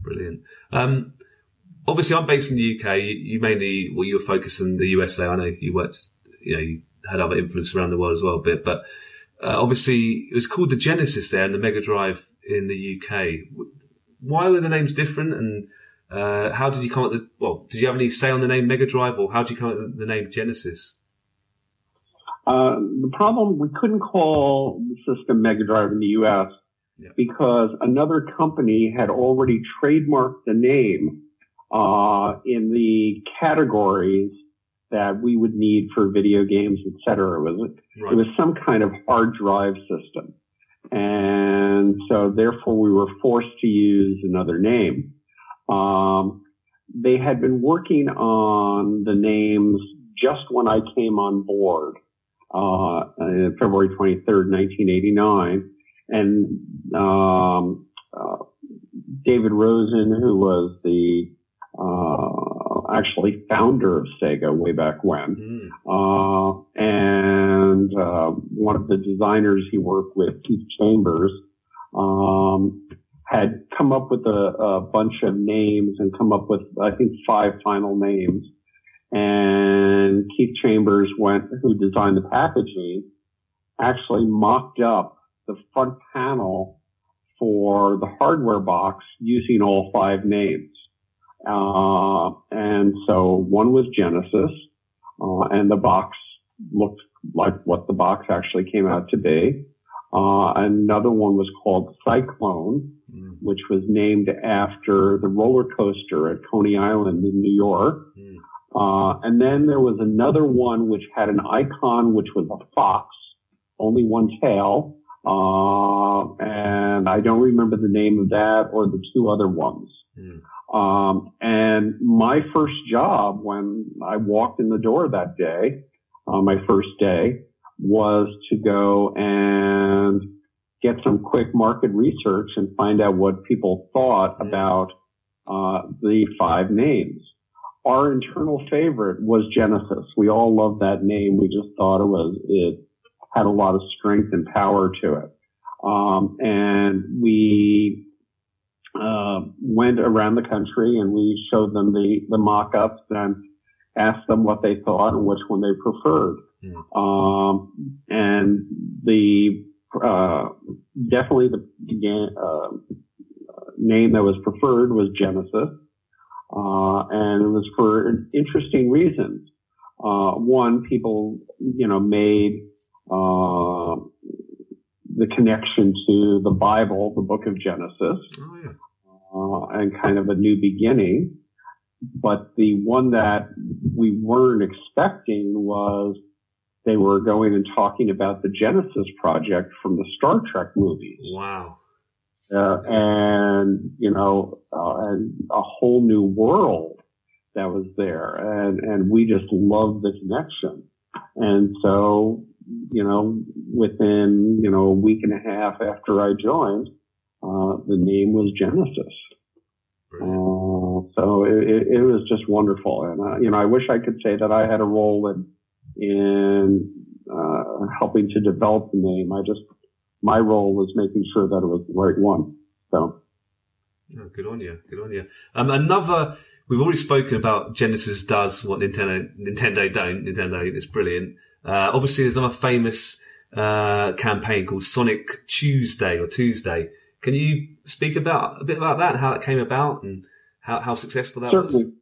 Brilliant. Um, obviously, I'm based in the UK. You, you mainly well, you were focused in the USA. I know you worked. You know, you had other influence around the world as well a bit, but uh, obviously it was called the Genesis there and the Mega Drive in the UK. Why were the names different and uh, how did you come up with, well, did you have any say on the name Mega Drive or how did you come up with the name Genesis? Uh, the problem, we couldn't call the system Mega Drive in the US Yeah. because another company had already trademarked the name, uh, in the categories that we would need for video games, et cetera. It was, Right. it was some kind of hard drive system. And so therefore we were forced to use another name. Um, they had been working on the names just when I came on board, uh, February 23rd, 1989. And, um, uh, David Rosen, who was the, uh, actually founder of Sega way back when, Mm. uh, and uh, one of the designers he worked with, Keith Chambers, um, had come up with a, a bunch of names and come up with, I think, five final names. And Keith Chambers went, who designed the packaging, actually mocked up the front panel for the hardware box using all five names. Uh, and so one was Genesis, uh, and the box looked like what the box actually came out to be. Uh, another one was called Cyclone, Mm. which was named after the roller coaster at Coney Island in New York. Mm. Uh, and then there was another one which had an icon which was a fox, only one tail. Uh, and I don't remember the name of that or the two other ones. Mm. Um, and my first job when I walked in the door that day, uh, my first day, was to go and get some quick market research and find out what people thought about uh, the five names. Our internal favorite was Genesis. We all loved that name. We just thought it was, it had a lot of strength and power to it. Um, and we, uh, went around the country and we showed them the, the mock-ups and asked them what they thought and which one they preferred. Um, and the, uh, definitely the, uh, name that was preferred was Genesis. Uh, and it was for interesting reasons. Uh, one, people, you know, made, uh, the connection to the Bible, the book of Genesis, Oh, yeah. uh, and kind of a new beginning. But the one that we weren't expecting was they were going and talking about the Genesis project from the Star Trek movies. Wow. Uh, and, you know, uh, and a whole new world that was there. And, and we just loved the connection. And so, you know, within, you know, a week and a half after I joined, uh, the name was Genesis. Uh, so it, it, it was just wonderful. And, uh, you know, I wish I could say that I had a role in, in, uh, helping to develop the name. I just, my role was making sure that it was the right one. So, Oh, good on you. Good on you. Um, another, we've already spoken about Genesis does what Nintendo, Nintendo don't. Nintendo, is brilliant. Uh, obviously there's another famous, uh, campaign called Sonic Tuesday or Tuesday. Can you speak about a bit about that, how it came about and how, how successful that was? certainly.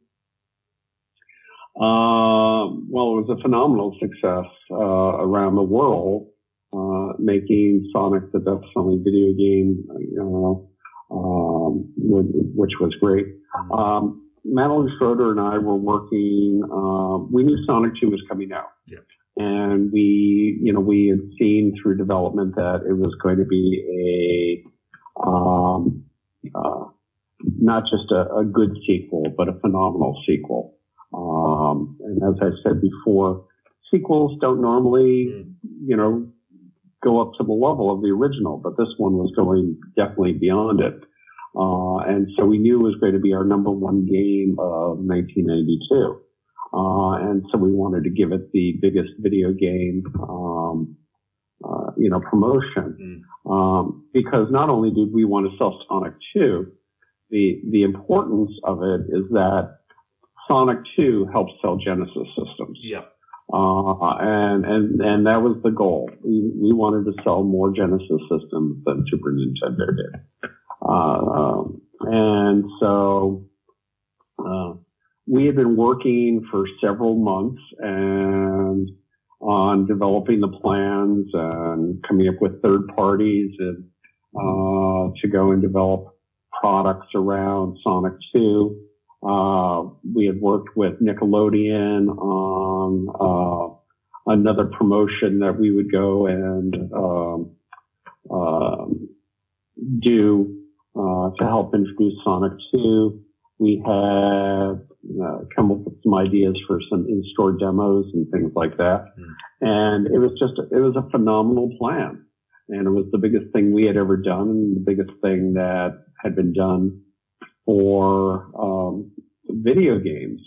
Uh, well, it was a phenomenal success, uh, around the world, uh, making Sonic the best selling video game, you um, wh- which was great. Um, Madeline Schroeder and I were working, uh, we knew Sonic 2 was coming out. Yep. And we, you know, we had seen through development that it was going to be a, um, uh, not just a, a good sequel, but a phenomenal sequel. Um, and as I said before, sequels don't normally, Mm. you know, go up to the level of the original, but this one was going definitely beyond it. Uh, and so we knew it was going to be our number one game of 1992. Uh, and so we wanted to give it the biggest video game, um, uh, you know, promotion. Um, because not only did we want to sell Sonic 2, the, the importance of it is that Sonic 2 helps sell Genesis systems. Yeah. Uh, and, and, and that was the goal. We, we wanted to sell more Genesis systems than Super Nintendo did. Uh, um, and so, uh, we had been working for several months and on developing the plans and coming up with third parties and, uh, to go and develop products around Sonic 2. Uh, we had worked with Nickelodeon on uh, another promotion that we would go and um, um, do uh, to help introduce Sonic 2. We had uh, come up with some ideas for some in-store demos and things like that, and it was just it was a phenomenal plan, and it was the biggest thing we had ever done, and the biggest thing that had been done for um, video games.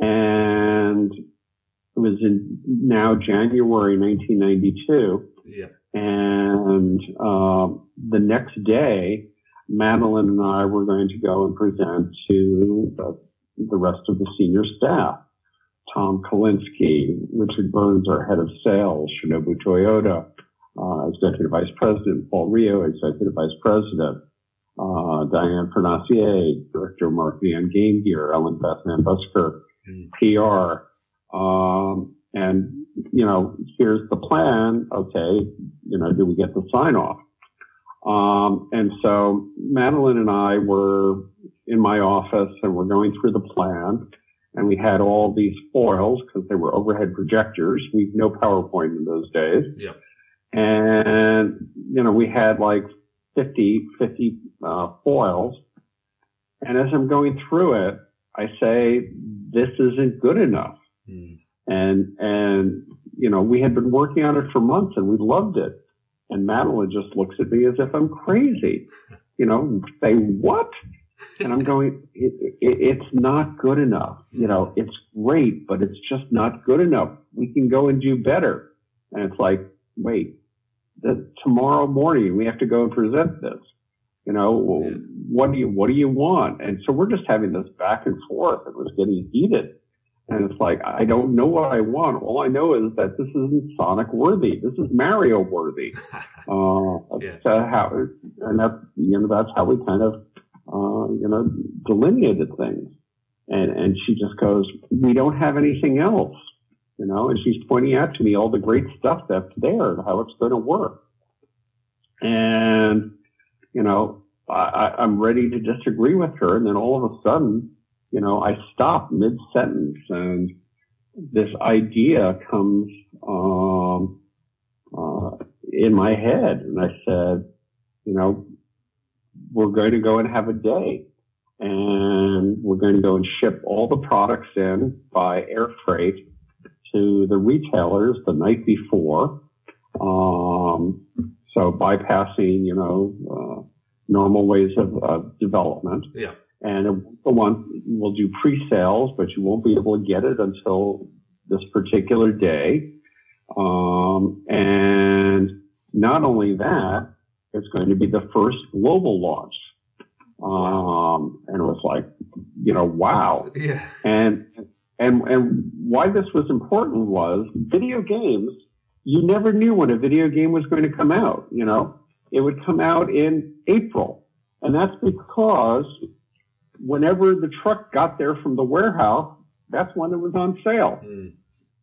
And it was in now January 1992. Yeah. And um, the next day, Madeline and I were going to go and present to the, rest of the senior staff. Tom Kalinske, Richard Burns, our head of sales, Shinobu Toyota, uh, executive vice president, Paul Rioux, executive vice president, uh, Diane Fornasier, director of marketing on Game Gear, Ellen Beth Van Buskirk, PR. Um, and, you know, here's the plan. Okay. You know, do we get the sign off? Um, and so Madeline and I were in my office and we're going through the plan and we had all these foils because they were overhead projectors. We've no PowerPoint in those days. Yeah. And, you know, we had like 50, 50, uh, foils. And as I'm going through it, I say, this isn't good enough. Mm. And, and, you know, we had been working on it for months and we loved it. And Madeline just looks at me as if I'm crazy. You know, say what? And I'm going, it, it, it's not good enough. You know, it's great, but it's just not good enough. We can go and do better. And it's like, wait, the, tomorrow morning we have to go and present this. You know, what do you, what do you want? And so we're just having this back and forth. It was getting heated. And it's like, I don't know what I want. All I know is that this isn't Sonic worthy. This is Mario worthy. *laughs* uh, Yeah. so how, and that's, you know, that's how we kind of, uh, you know, delineated things. And, and she just goes, we don't have anything else, you know, and she's pointing out to me all the great stuff that's there and how it's going to work. And, you know, I- I'm ready to disagree with her. And then all of a sudden, you know, I stop mid sentence and this idea comes, um, uh, in my head. And I said, you know, we're going to go and have a day and we're going to go and ship all the products in by air freight to the retailers the night before. Um, so bypassing, you know, uh, normal ways of, of development. Yeah. And the won't go on, we'll do pre-sales, but you won't be able to get it until this particular day. Um, and not only that, it's going to be the first global launch. Um, and it was like, you know, wow. Yeah. And, and, and why this was important was video games, you never knew when a video game was going to come out, you know, it would come out in April. And that's because whenever the truck got there from the warehouse, that's when it was on sale. Mm.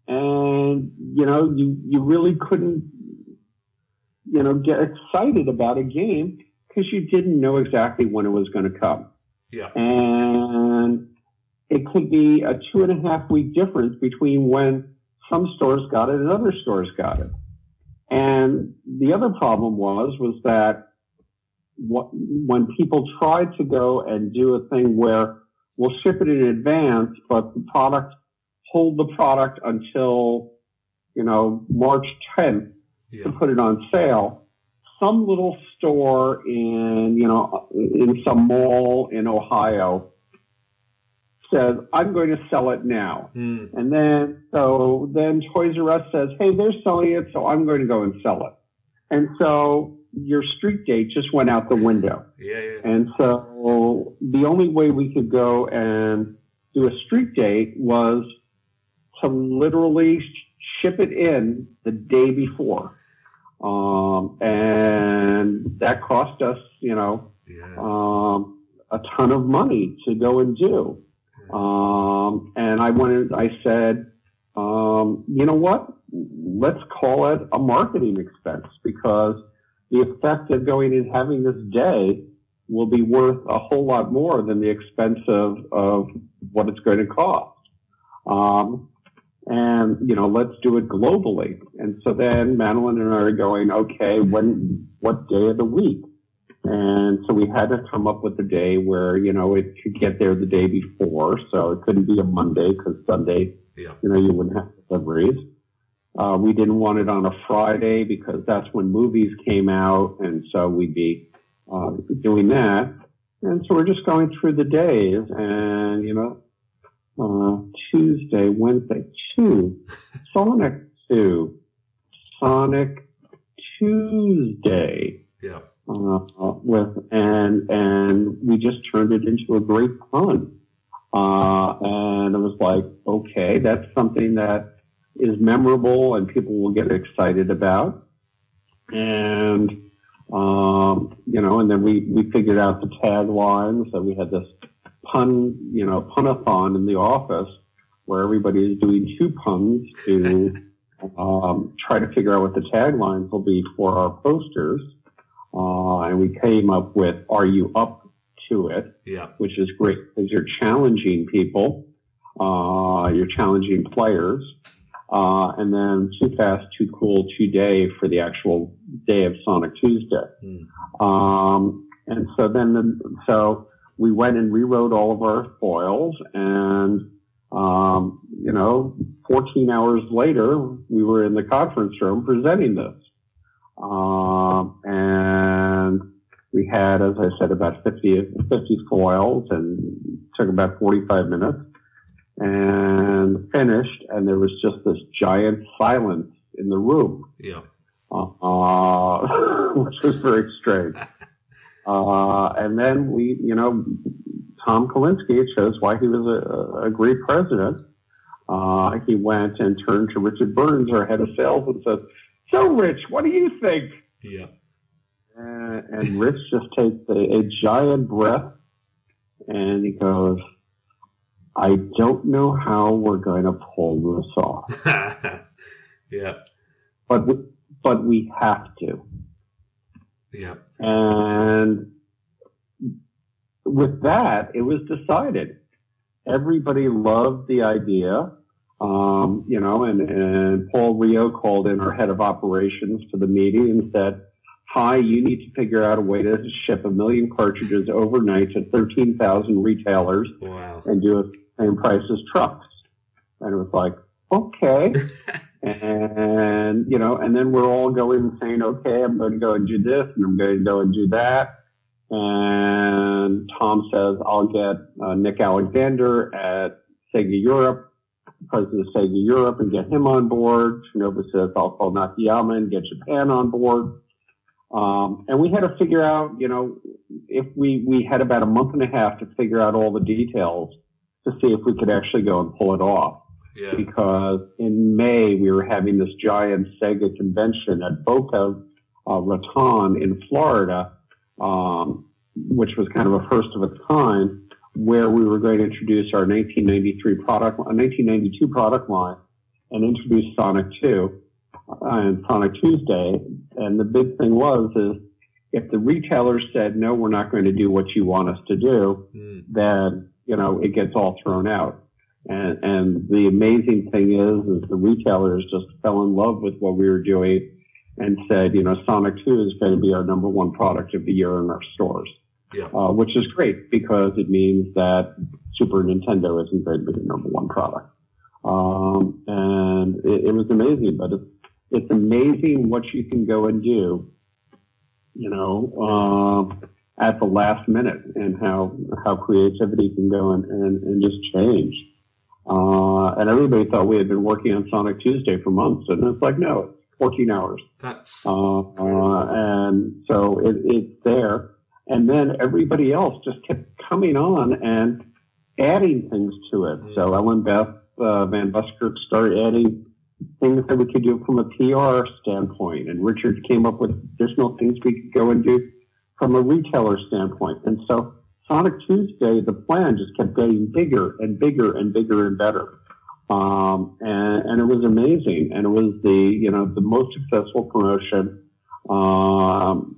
And, you know, you, you really couldn't, you know, get excited about a game because you didn't know exactly when it was going to come Yeah. and it could be a two and a half week difference between when some stores got it and other stores got it. And the other problem was, was that what, when people tried to go and do a thing where we'll ship it in advance, but the product, hold the product until, you know, March 10th to put it on sale. Some little store in, you know, in some mall in Ohio says, I'm going to sell it now. Mm. And then, so then Toys R Us says, Hey, they're selling it, so I'm going to go and sell it. And so your street date just went out the window. *laughs* Yeah. Yeah. And so the only way we could go and do a street date was to literally ship it in the day before. Um, and that cost us, you know, Yeah. um, a ton of money to go and do. Um, and I went, I said, um, you know what? Let's call it a marketing expense because the effect of going and having this day will be worth a whole lot more than the expense of, of what it's going to cost. Um, and, you know, let's do it globally. And so then Madeline and I are going, okay, when, what day of the week? And so we had to come up with a day where, you know, it could get there the day before. So it couldn't be a Monday because Sunday, Yeah. you know, you wouldn't have deliveries. Uh, we didn't want it on a Friday because that's when movies came out. And so we'd be, uh, doing that. And so we're just going through the days and, you know, uh, Tuesday, Wednesday, two, Sonic two, Sonic Tuesday Yeah. uh, with and and we just turned it into a great pun. Uh, and it was like, okay, that's something that is memorable and people will get excited about. And um, you know, and then we we figured out the taglines. So we had this pun, you know, punathon in the office where everybody is doing two puns to *laughs* um, try to figure out what the taglines will be for our posters. Uh, and we came up with "Are you up to it?" Yeah. which is great because you're challenging people, uh, you're challenging players, uh, and then Too Fast, Too Cool, Too Day for the actual day of Sonic Tuesday. Hmm. Um, and so then, the, so we went and rewrote all of our foils, and um, you know, 14 hours later, we were in the conference room presenting this. Um, and we we had, as I said, about 50, 50 foils and took about 45 minutes and finished. And there was just this giant silence in the room, Yeah. uh, *laughs* which was very strange. *laughs* Uh, and then we, you know, Tom Kalinske, it shows why he was a, a great president. Uh, he went and turned to Richard Burns, our head of sales, and said, so Rich, what do you think? Yeah. And, and Rich just takes a, a giant breath and he goes, I don't know how we're going to pull this off, *laughs* yeah. but, we- but we have to. Yeah. And with that, it was decided. Everybody loved the idea. Um, you know, and, and Paul Rioux called in our head of operations to the meeting and said, hi, you need to figure out a way to ship a million cartridges overnight to 13,000 retailers Wow. and do it same price as trucks. And it was like, okay. *laughs* and, you know, and then we're all going and saying, okay, I'm going to go and do this and I'm going to go and do that. And Tom says, I'll get uh, Nick Alexander at Sega Europe, president of Sega Europe, and get him on board. Shinobu says, I'll call Nakayama and get Japan on board. Um, and we had to figure out, you know, if we, we had about a month and a half to figure out all the details to see if we could actually go and pull it off. Yeah. Because in May, we were having this giant Sega convention at Boca uh, Raton in Florida, um, which was kind of a first of its kind, where we were going to introduce our 1993 product, uh, 1992 product line and introduce Sonic 2 and Sonic Tuesday. And the big thing was is if the retailers said, no, we're not going to do what you want us to do, Mm. then, you know, it gets all thrown out. And, and the amazing thing is, is the retailers just fell in love with what we were doing and said, you know, Sonic 2 is going to be our number one product of the year in our stores. Yeah. Uh, which is great because it means that Super Nintendo isn't going to be the number one product. Um, and it, it was amazing, but it's, it's amazing what you can go and do, you know, um, at the last minute and how, how creativity can go and, and, and just change. Uh, and everybody thought we had been working on Sonic Tuesday for months. And it's like, no, it's 14 hours. That's Uh, uh, and so it, it's there. And then everybody else just kept coming on and adding things to it. So Ellen Beth uh, Van Buskirk started adding things that we could do from a PR standpoint, and Richard came up with additional things we could go and do from a retailer standpoint. And so Sonic Tuesday, the plan just kept getting bigger and bigger and bigger and better. Um, and, and it was amazing. And it was the, you know, the most successful promotion, um,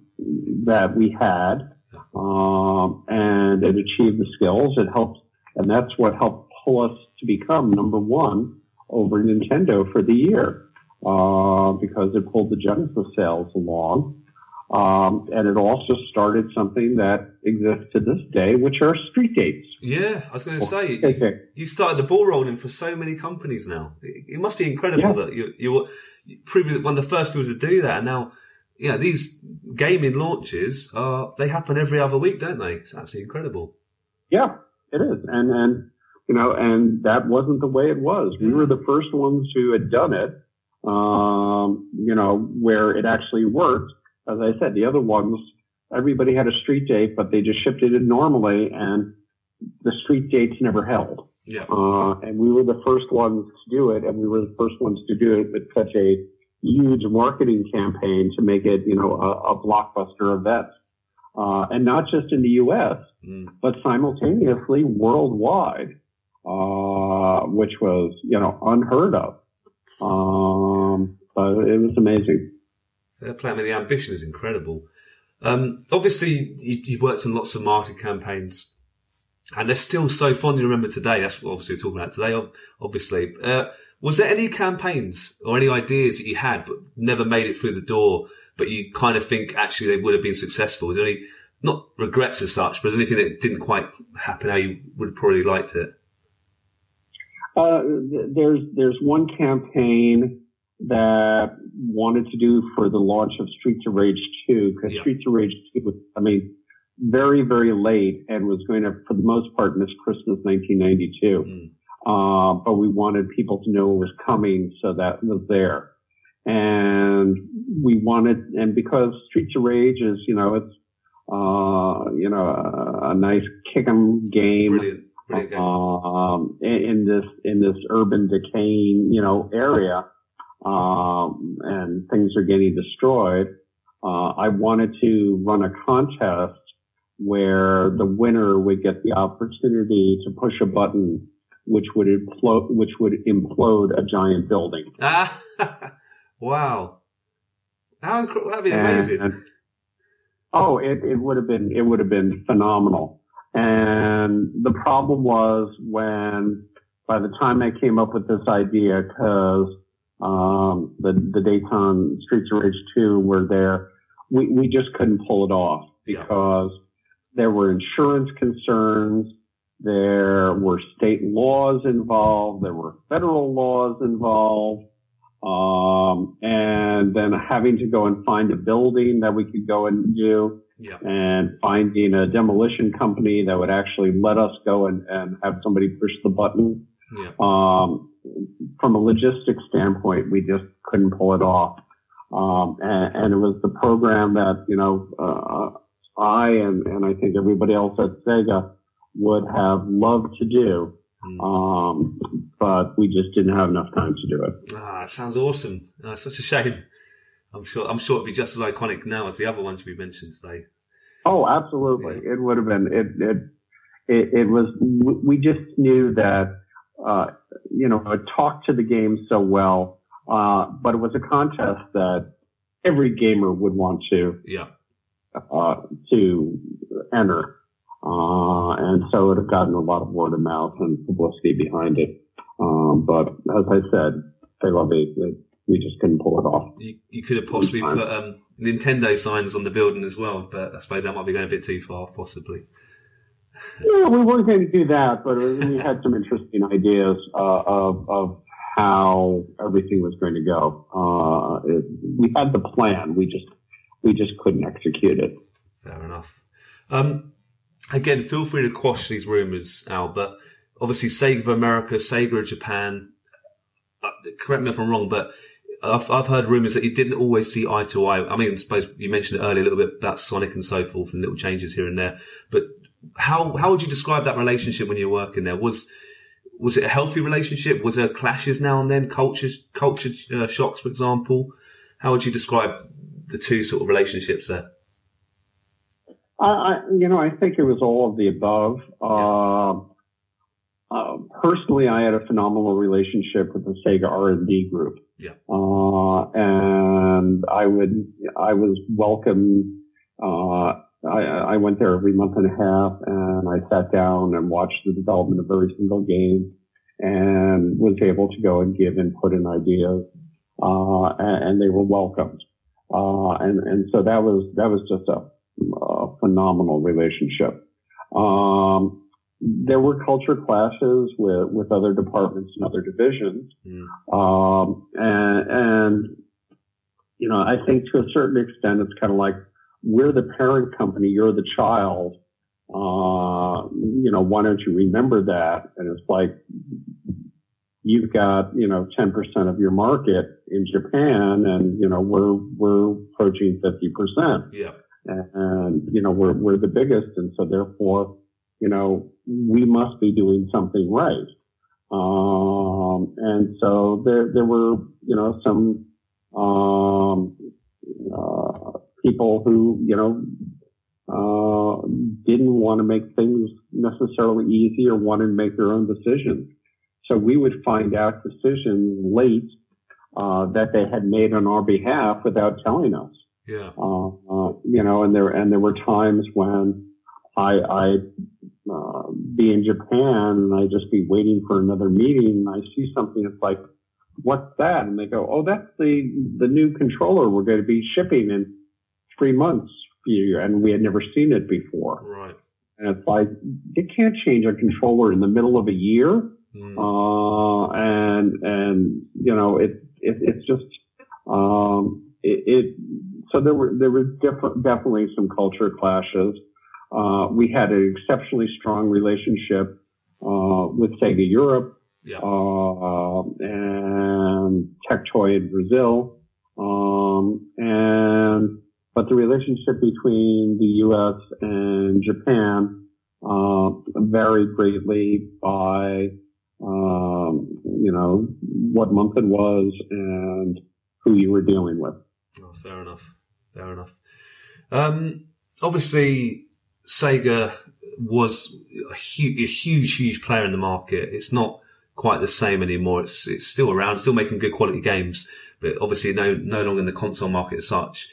that we had. Um, and it achieved the skills. It helped, and that's what helped pull us to become number one over Nintendo for the year, uh, because it pulled the Genesis sales along. Um, and it also started something that exists to this day, which are street dates. yeah. I was going to say Okay. you started the ball rolling for so many companies now. It, it must be incredible Yeah. that you you were probably one of the first people to do that, and now. Yeah, these gaming launches are, they happen every other week, don't they? It's absolutely incredible. Yeah, it is. And, and, you know, and that wasn't the way it was. We were the first ones who had done it, um, you know, where it actually worked. As I said, the other ones, everybody had a street date, but they just shipped it in normally and the street dates never held. Yeah. Uh, and we were the first ones to do it, and we were the first ones to do it with such a huge marketing campaign to make it, you know, a, a blockbuster event. Uh, and not just in the U.S., Mm. but simultaneously worldwide, uh, which was, you know, unheard of. Um, but it was amazing. Fair play. I mean, the ambition is incredible. Um, obviously, you, you've worked on lots of marketing campaigns, and they're still so fondly remembered today. That's what obviously we're talking about today. Obviously, uh, was there any campaigns or any ideas that you had but never made it through the door, but you kind of think actually they would have been successful? Was there any not regrets as such, but is there anything that didn't quite happen how you would have probably liked it? Uh, there's there's one campaign that wanted to do for the launch of Streets of Rage 2, because Yeah. Streets of Rage 2 was, I mean, very, very late and was going to, for the most part, miss Christmas 1992. Mm. Uh, but we wanted people to know it was coming, so that was there. And we wanted, and because Streets of Rage is, you know, it's, uh, you know, a, a nice kick 'em game Brilliant, brilliant game. um, in, in this in this urban decaying you know area, um, and things are getting destroyed. Uh, I wanted to run a contest where the winner would get the opportunity to push a button which would implode, which would implode a giant building. Ah, *laughs* wow. How incredible! That'd be amazing. And- oh, it, it would have been it would have been phenomenal. And the problem was when by the time I came up with this idea, because um, the the Dayton Streets of Rage two were there, we we just couldn't pull it off Yeah. because there were insurance concerns. There were state laws involved. There were federal laws involved. Um, and then having to go and find a building that we could go and do yeah, and finding a demolition company that would actually let us go and, and have somebody push the button. Yeah, Um, from a logistics standpoint, we just couldn't pull it off. Um, and, and it was the program that, you know, uh, I and, and I think everybody else at Sega would have loved to do. Mm. Um, but we just didn't have enough time to do it. Ah, it sounds awesome. Ah, such a shame. I'm sure. I'm sure it'd be just as iconic now as the other ones we mentioned today. Oh, absolutely. It would have been, it, it, it, it was, we just knew that, uh, you know, it talked to the game so well, uh, but it was a contest that every gamer would want to, Yeah, uh, to enter. Uh, and so it had gotten a lot of word of mouth and publicity behind it. Um, but as I said, they love it. it. We just couldn't pull it off. you, you could have possibly put um, Nintendo signs on the building as well, but I suppose that might be going a bit too far, possibly. Yeah, we weren't going to do that, but we had some interesting ideas uh, of of how everything was going to go. Uh, it, we had the plan, we just we just couldn't execute it. Fair enough. Um, again, feel free to quash these rumours, Al, but obviously Sega of America, Sega of Japan, uh, correct me if I'm wrong, but I've, I've heard rumours that he didn't always see eye to eye. I mean, I suppose you mentioned it earlier a little bit about Sonic and so forth and little changes here and there, but how, how would you describe that relationship when you were working there? Was, was it a healthy relationship? Was there clashes now and then? Culture, culture uh, shocks, for example? How would you describe the two sort of relationships there? I, I you know, I think it was all of the above. Uh, uh, personally, I had a phenomenal relationship with the Sega R and D group. Yeah. Uh, and I would, I was welcome. Uh, I, I went there every month and a half and I sat down and watched the development of every single game and was able to go and give input and ideas. Uh, and, and they were welcomed. Uh, and, and so that was, that was just a, a phenomenal relationship. Um, there were culture clashes with, with other departments and other divisions. Mm. Um, and, and, you know, I think to a certain extent, it's kind of like we're the parent company, you're the child. Uh, you know, why don't you remember that? And it's like, you've got, you know, 10% of your market in Japan and, you know, we're, we're approaching 50% Yeah. and you know we're we're the biggest, and so therefore, you know, we must be doing something right. Um, and so there there were you know some um, uh, people who you know uh, didn't want to make things necessarily easy or wanted to make their own decisions. So we would find out decisions late uh, that they had made on our behalf without telling us. Yeah. Uh, uh, you know, and there and there were times when I I uh, be in Japan and I just be waiting for another meeting and I see something that's like, what's that? And they go, oh, that's the the new controller we're going to be shipping in three months for you, and we had never seen it before. Right. And it's like you can't change a controller in the middle of a year. Mm. Uh, and, and, you know, it, it, it's just um, it, it. So there were there was different, definitely some culture clashes. Uh, we had an exceptionally strong relationship uh, with Sega Europe Yeah. uh, and Tectoy in Brazil, um, and but the relationship between the U.S. and Japan uh, varied greatly by um, you know what month it was and who you were dealing with. Oh, fair enough. Fair enough. Um, obviously, Sega was a, hu- a huge, huge player in the market. It's not quite the same anymore. It's it's still around, still making good quality games, but obviously no no longer in the console market as such.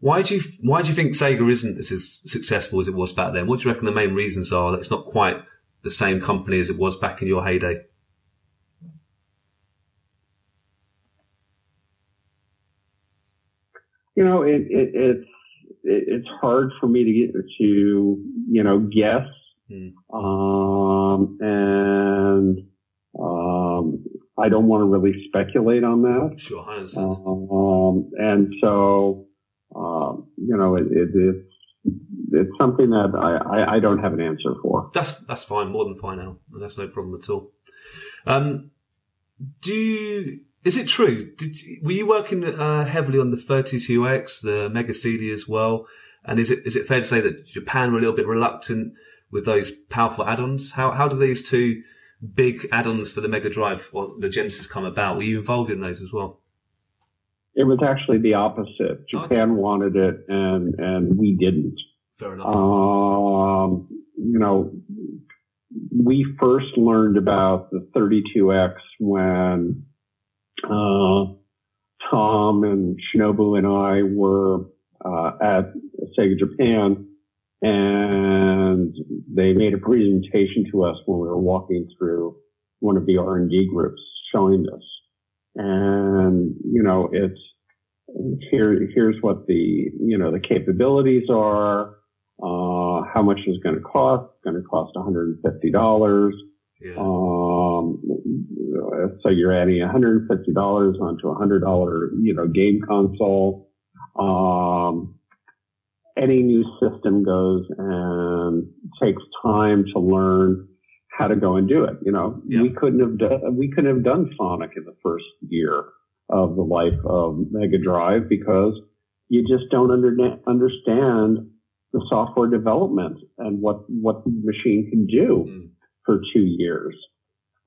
Why do you why do you think Sega isn't as successful as it was back then? What do you reckon the main reasons are that it's not quite the same company as it was back in your heyday? you know, it, it, it's it, it's hard for me to get to you know guess, Mm. um, and um, I don't want to really speculate on that. Sure, I understand. Um, and so um, you know, it, it, it's it's something that I, I, I don't have an answer for. That's that's fine, more than fine now. That's no problem at all. Um, do you, is it true? Did you, were you working uh, heavily on the 32X, the Mega CD as well? And is it is it fair to say that Japan were a little bit reluctant with those powerful add-ons? How how do these two big add-ons for the Mega Drive or the Genesis come about? Were you involved in those as well? It was actually the opposite. Japan wanted it, and and we didn't. Fair enough. Um, you know, we first learned about the 32X when uh, Tom and Shinobu and I were uh, at Sega Japan, and they made a presentation to us when we were walking through one of the R&D groups, showing this. And you know, it's here. Here's what the you know the capabilities are uh, how much is going to cost? It's going to cost $150. yeah. Um, so you're adding $150 onto a $100, you know, game console. Um, any new system goes and takes time to learn how to go and do it. You know, Yeah. we couldn't have done, we couldn't have done Sonic in the first year of the life of Mega Drive because you just don't under, understand the software development and what, what the machine can do Mm. for two years.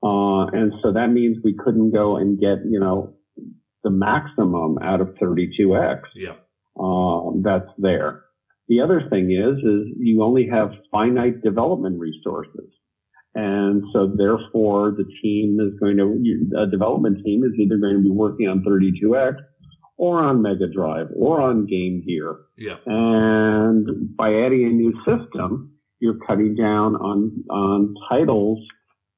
Uh, and so that means we couldn't go and get, you know, the maximum out of 32X yeah. um, that's there. The other thing is, is you only have finite development resources. And so therefore the team is going to, a development team is either going to be working on 32X or on Mega Drive or on Game Gear. Yeah. And by adding a new system, you're cutting down on, on titles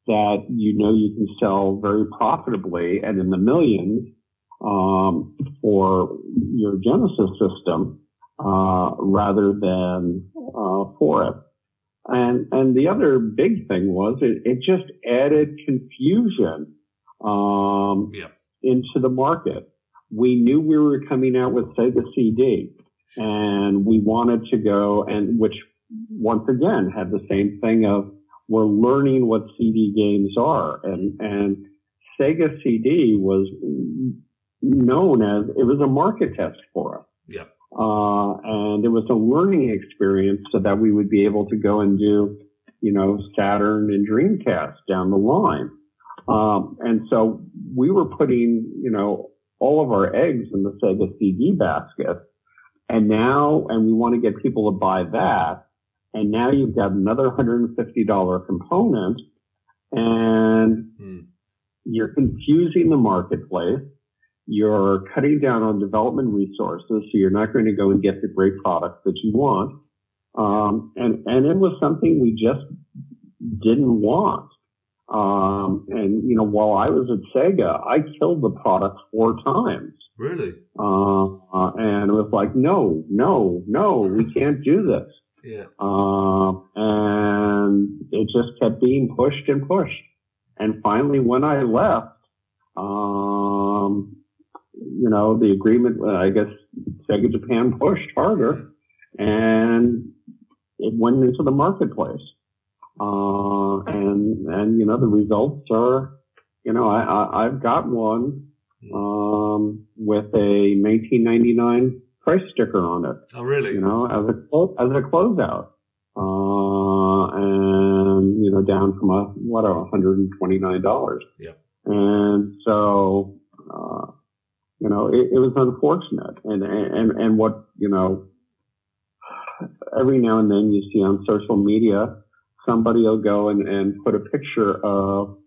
that you know you can sell very profitably and in the millions, um, for your Genesis system, uh, rather than, uh, for it. And, and the other big thing was it, it just added confusion, um, Yeah. into the market. We knew we were coming out with Sega CD and we wanted to go and which once again had the same thing of we're learning what CD games are and, and Sega CD was known as, it was a market test for us. Yeah. Uh, and it was a learning experience so that we would be able to go and do, you know, Saturn and Dreamcast down the line. Um, and so we were putting, you know, all of our eggs in the Sega CD basket. And now, and we want to get people to buy that. And now you've got another $150 component and Mm. you're confusing the marketplace. You're cutting down on development resources, so you're not going to go and get the great products that you want. Um, and and it was something we just didn't want. Um, and you know, while I was at Sega, I killed the product four times. Really? Uh, uh, and it was like, no, no, no, we can't do this. *laughs* Yeah. Um, and it just kept being pushed and pushed. And finally, when I left, um, you know, the agreement, uh, I guess Sega Japan pushed harder and it went into the marketplace. Uh, and, and, you know, the results are, you know, I, I, I've got one, um, with a 1999 price sticker on it Oh, really? you know, as a clo- as a closeout, uh, and you know, down from a what a hundred and twenty nine dollars. Yeah. And so, uh, you know, it, it was unfortunate, and and and what you know, every now and then you see on social media, somebody will go and and put a picture of.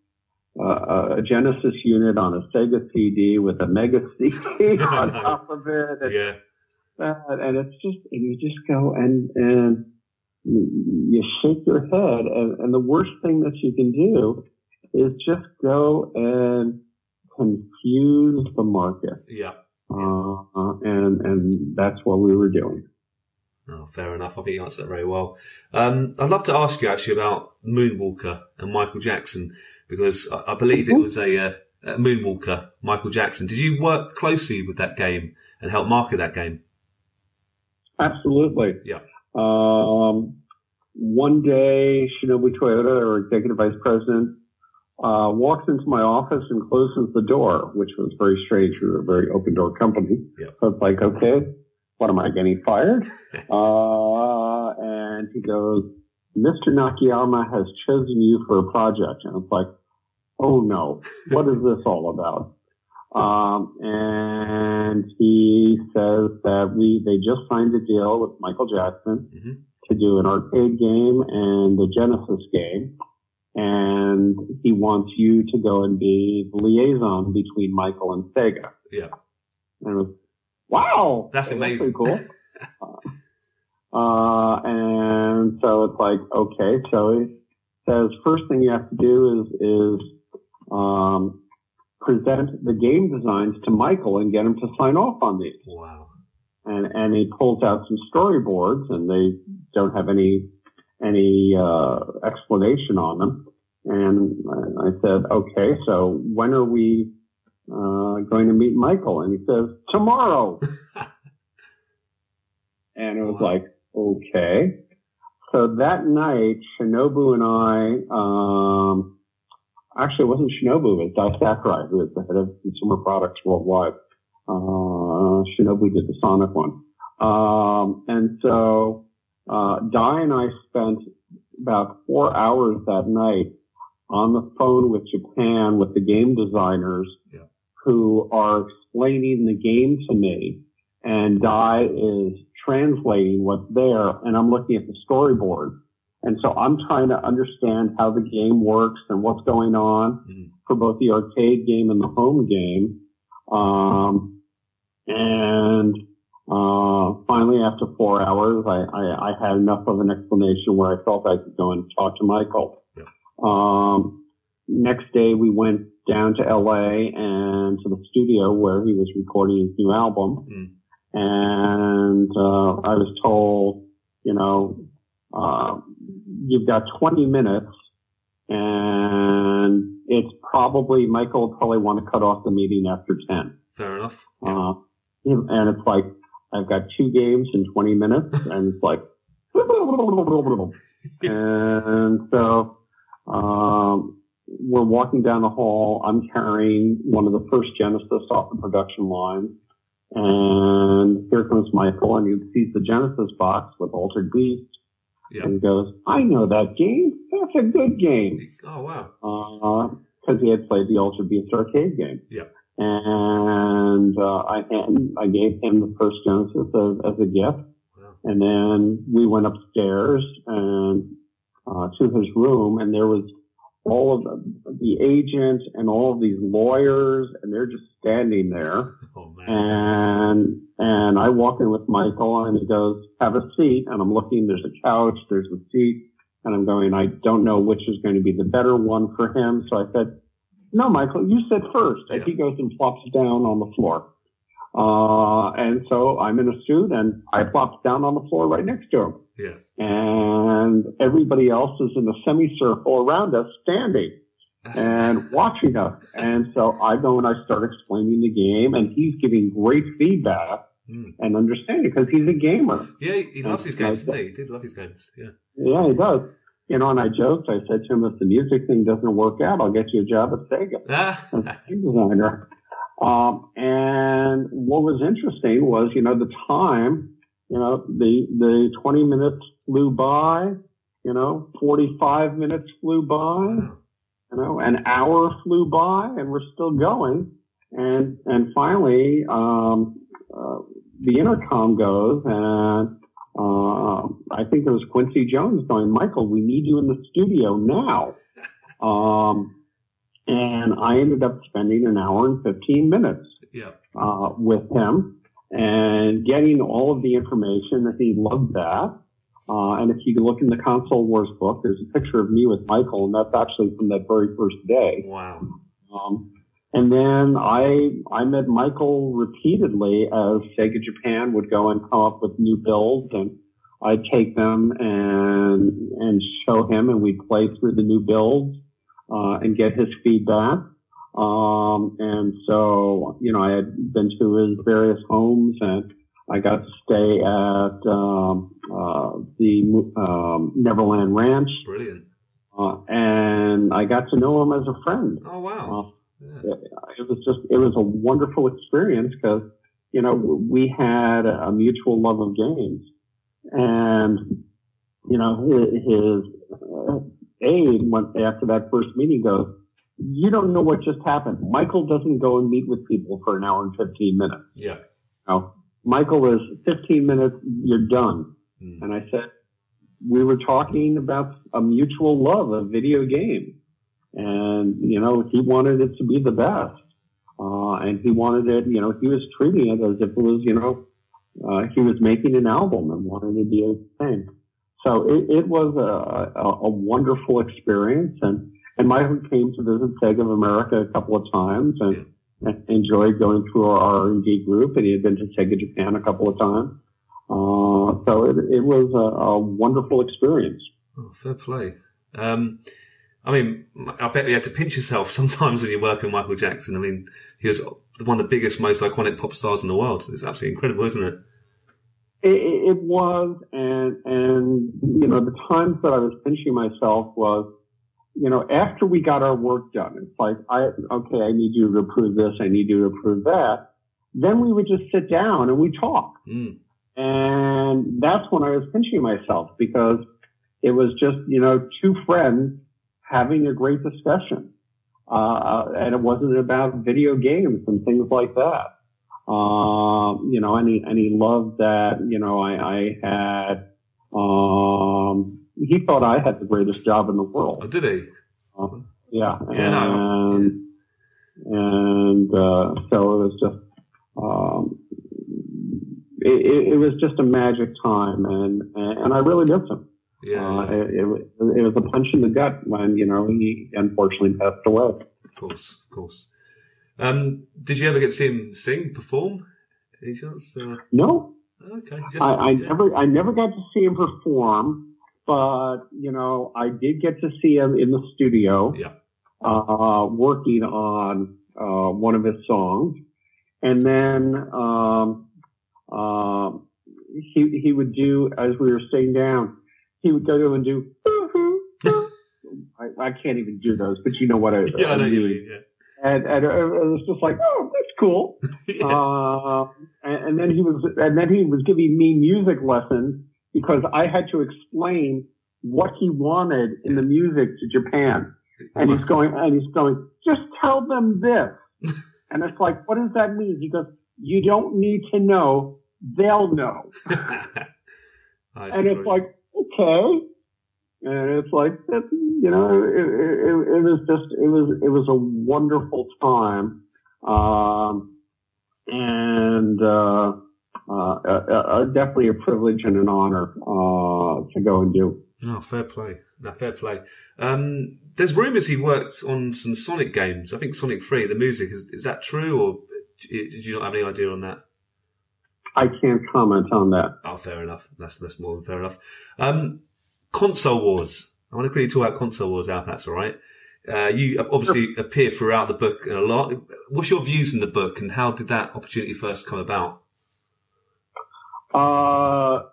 Uh, a Genesis unit on a Sega CD with a Mega CD *laughs* on top of it, and Yeah. that, and it's just, and you just go and, and you shake your head. And, and the worst thing that you can do is just go and confuse the market. Yeah. Uh, and, and that's what we were doing. Oh, fair enough. I think you answered that very well. Um, I'd love to ask you actually about Moonwalker and Michael Jackson because I, I believe it was a, uh, a Moonwalker, Michael Jackson. Did you work closely with that game and help market that game? Absolutely. Yeah. Um, one day, Shinobu Toyoda, our executive vice president, uh, walks into my office and closes the door, which was very strange. We were a very open door company. Yeah. So it's like, okay, what am I getting fired? *laughs* uh, and he goes, Mr. Nakayama has chosen you for a project. And it's like, oh no, what is this all about? Um, and he says that we, they just signed a deal with Michael Jackson Mhm. to do an arcade game and the Genesis game. And he wants you to go and be the liaison between Michael and Sega. Yeah. And was, wow. That's pretty amazing. cool. *laughs* uh, and so it's like, okay, so he says first thing you have to do is, is, um, present the game designs to Michael and get him to sign off on these Wow. and and he pulls out some storyboards and they don't have any any uh, explanation on them. And I said, okay, so when are we uh, going to meet Michael? And he says tomorrow. *laughs* and it was Wow. like, okay. So that night, Shinobu and I, um, actually, it wasn't Shinobu, it was Dai Sakurai, who is the head of consumer products worldwide. Uh, Shinobu did the Sonic one. Um, and so, uh, Dai and I spent about four hours that night on the phone with Japan with the game designers Yeah. who are explaining the game to me. And Dai is translating what's there and I'm looking at the storyboard. And so I'm trying to understand how the game works and what's going on Mhm. for both the arcade game and the home game. Um, and uh, finally, after four hours, I, I, I had enough of an explanation where I felt I could go and talk to Michael. Yeah. Um, next day, we went down to LA and to the studio where he was recording his new album. Mm. And uh, I was told, you know, uh, you've got 20 minutes and it's probably, Michael will probably want to cut off the meeting after 10. Fair enough. Uh, and it's like, I've got two games in 20 minutes *laughs* and it's like, and so, um, we're walking down the hall. I'm carrying one of the first Genesis off the production line. And here comes Michael and he sees the Genesis box with Altered Beast. Yeah. And he goes, I know that game. That's a good game Oh wow. because he had played the Altered Beast arcade game. Yeah. And uh, I and I gave him the first Genesis as, as a gift, Wow. and then we went upstairs and uh, to his room, and there was all of the, the agent and all of these lawyers, and they're just standing there. *laughs* Oh. And and I walk in with Michael, and he goes, "Have a seat." And I'm looking. There's a couch. There's a seat. And I'm going. I don't know which is going to be the better one for him. So I said, "No, Michael, you said first. And Yeah. he goes and flops down on the floor. Uh, and so I'm in a suit, and I plopped down on the floor right next to him. Yeah. And everybody else is in a semicircle around us, standing. and *laughs* watching us. And so I go and I start explaining the game, and he's giving great feedback Mm. and understanding because he's a gamer. Yeah, he, loves his games, doesn't he? He did love his games. Yeah. Yeah, he does. You know, and I joked. I said to him, "If the music thing doesn't work out, I'll get you a job at Sega." *laughs* Ah, as a designer. Um, and what was interesting was, you know, the time, you know, the, the 20 minutes flew by, you know, 45 minutes flew by, you know, an hour flew by and we're still going. And, and finally, um, uh, the intercom goes and, uh, I think it was Quincy Jones going, Michael, we need you in the studio now. *laughs* Um, and I ended up spending an hour and 15 minutes Yeah. uh, with him and getting all of the information that he loved that. Uh, and if you look in the Console Wars book, there's a picture of me with Michael, and that's actually from that very first day. Wow. Um, and then I I met Michael repeatedly as Sega Japan would go and come up with new builds, and I'd take them and and show him, and we'd play through the new builds uh, and get his feedback. Um, and so you know I had been to his various homes, and I got to stay at um, uh, the um, Neverland Ranch, Brilliant. uh, and I got to know him as a friend Oh, wow. Yeah. it was just it was a wonderful experience because you know we had a mutual love of games and you know his, his uh, aide went after that first meeting goes you don't know what just happened michael doesn't go and meet with people for an hour and 15 minutes Yeah. now michael is 15 minutes you're done Mm. and i said we were talking about a mutual love of video games and you know he wanted it to be the best. Uh, and he wanted it you know he was treating it as if it was you know uh, he was making an album and wanted to be a thing. So it, it was a, a, a wonderful experience. And and Michael came to visit Sega of America a couple of times and, and enjoyed going through our R&D group. And he had been to Sega Japan a couple of times. Uh, so it, it was a, a wonderful experience. Oh, fair play. Um, I mean, I bet you had to pinch yourself sometimes when you're working with Michael Jackson. I mean, he was one of the biggest, most iconic pop stars in the world. It's absolutely incredible, isn't it? It, it it was, and and you know, the times that I was pinching myself was, you know, after we got our work done, it's like, I okay, I need you to approve this, I need you to approve that. Then we would just sit down and we talk, Mm. and that's when I was pinching myself because it was just you know two friends having a great discussion, uh, and it wasn't about video games and things like that. Um, you know, and he, and he loved that, you know, I, I had, um, he thought I had the greatest job in the Oh, world. did he? Yeah. Yeah, and, and, uh, so it was just, um, it, it, it was just a magic time and, and I really miss him. Yeah, Uh, it, it, was- it was a punch in the gut when, you know, he unfortunately passed away. of course, of course. Um, did you ever get to see him sing, perform? Any chance? Uh, No, okay. Just, I, I yeah. never, I never got to see him perform, but you know, I did get to see him in the studio, Yeah. uh, working on uh, one of his songs, and then um, uh, he he would do as we were sitting down, he would go to and do. I, I can't even do those, but you know what I, *laughs* Yeah, I know I you mean. mean. Yeah. And, and it was just like, oh, that's cool. *laughs* yeah. Uh, and, and then he was, and then he was giving me music lessons because I had to explain what he wanted in the music to Japan. And he's going, and he's going, just tell them this. *laughs* and it's like, what does that mean? He goes, you don't need to know. They'll know. And it's like, okay. And it's like, that, you know, it, it, it was just, it was, it was a wonderful time. Um, and, uh, uh, uh, uh, definitely a privilege and an honor, uh, to go and do. Oh, fair play. No, fair play. Um, there's rumours he worked on some Sonic games. I think Sonic 3, the music. Is, is that true, or did you not have any idea on that? I can't comment on that. Oh, fair enough. That's that's more than fair enough. Um, console wars. I want to quickly talk about console wars, Alf. That's all right. Uh, you obviously appear throughout the book a lot. What's your views in the book, and how did that opportunity first come about? Uh,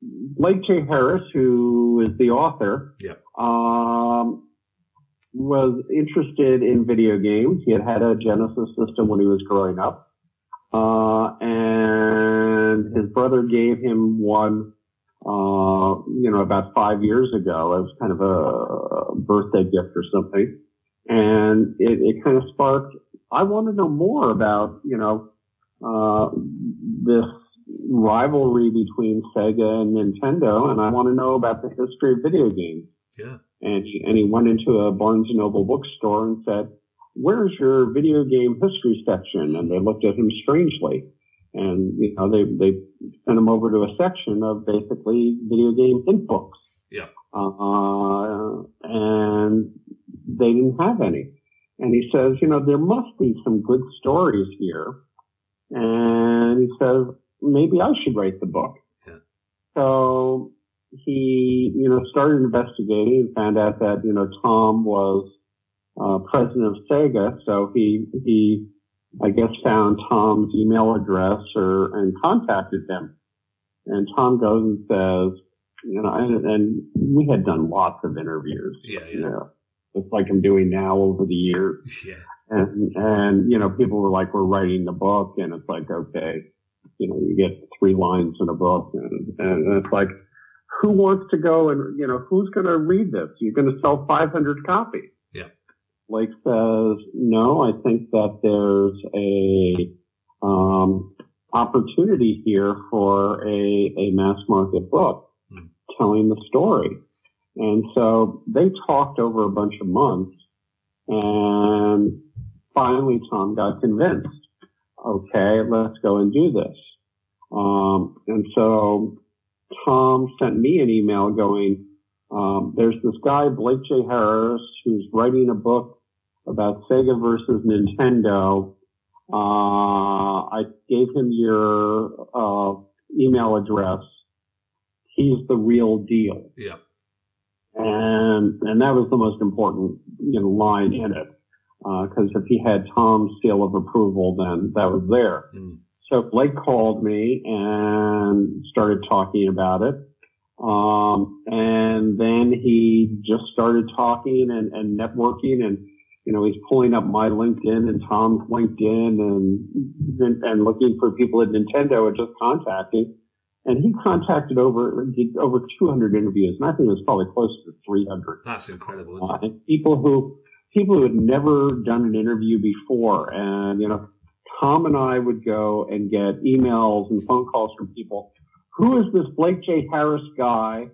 Blake J. Harris, who is the author, Yeah. um, was interested in video games. He had had a Genesis system when he was growing up. Uh, and his brother gave him one, uh, you know, about five years ago as kind of a birthday gift or something. And it, it kind of sparked, I want to know more about, you know, uh, this rivalry between Sega and Nintendo, and I want to know about the history of video games. Yeah. And he, and he went into a Barnes and Noble bookstore and said, "Where's your video game history section?" And they looked at him strangely, and you know they they sent him over to a section of basically video game hint books. Yeah. Uh, and they didn't have any. And he says, you know, there must be some good stories here. And he says, maybe I should write the book. Yeah. So he, you know, started investigating and found out that, you know, Tom was, uh, president of Sega. So he, he, I guess found Tom's email address or, and contacted him. And Tom goes and says, you know, and, and we had done lots of interviews. Yeah, yeah. You know, it's like I'm doing now over the years. *laughs* Yeah. And, and, you know, people were like, we're writing the book and it's like, okay, you know, you get three lines in a book and, and it's like, who wants to go and, you know, who's going to read this? You're going to sell 500 copies. Blake says, no, I think that there's a, um, opportunity here for a, a mass market book Hmm. telling the story. And so they talked over a bunch of months and finally Tom got convinced. Okay, let's go and do this. Um, and so Tom sent me an email going, um, there's this guy, Blake J. Harris, who's writing a book about Sega versus Nintendo. Uh, I gave him your, uh, email address. He's the real deal Yeah. and and that was the most important you know line in it because if he had Tom's seal of approval, then that was there. Mm. So Blake called me and started talking about it. Um, and then he just started talking and, and networking and, you know, he's pulling up my LinkedIn and Tom's LinkedIn and, and looking for people at Nintendo and just contacting. And he contacted over, did over 200 interviews and I think it was probably close to 300 That's incredible. Uh, people who people who had never done an interview before and you know tom and i would go and get emails and phone calls from people who is this blake j. Harris guy?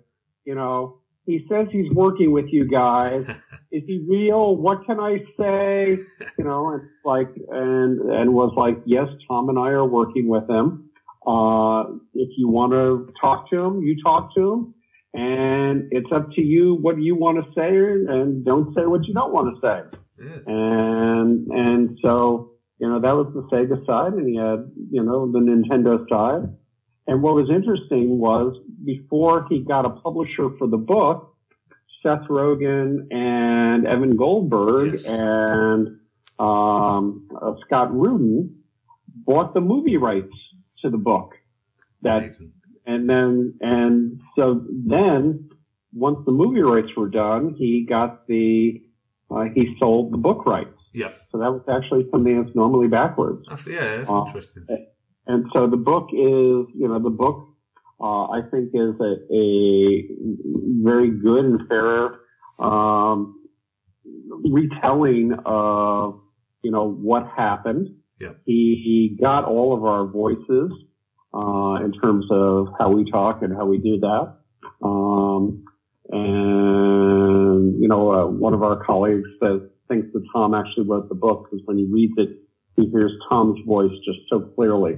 You know he says he's working with you guys. *laughs* Is he real? What can i say? You know and like and and was like yes tom and i are working with him. Uh if you want to talk to him you talk to him. And it's up to you what you want to say and don't say what you don't want to say. Yeah. And, and so, you know, that was the Sega side and he had, you know, the Nintendo side. And what was interesting was before he got a publisher for the book, Seth Rogen and Evan Goldberg Yes. and, um, uh, Scott Rudin bought the movie rights to the book that Amazing. and then and so then once the movie rights were done, he got the uh, he sold the book rights. Yeah. So that was actually something that's normally backwards. That's, yeah, that's Uh, interesting. And so the book is, you know, the book uh, I think is a, a very good and fair um, retelling of you know what happened. Yeah. He, he got all of our voices uh, in terms of how we talk and how we do that. Um, and you know, uh, one of our colleagues says thinks that Tom actually wrote the book because when he reads it, he hears Tom's voice just so clearly.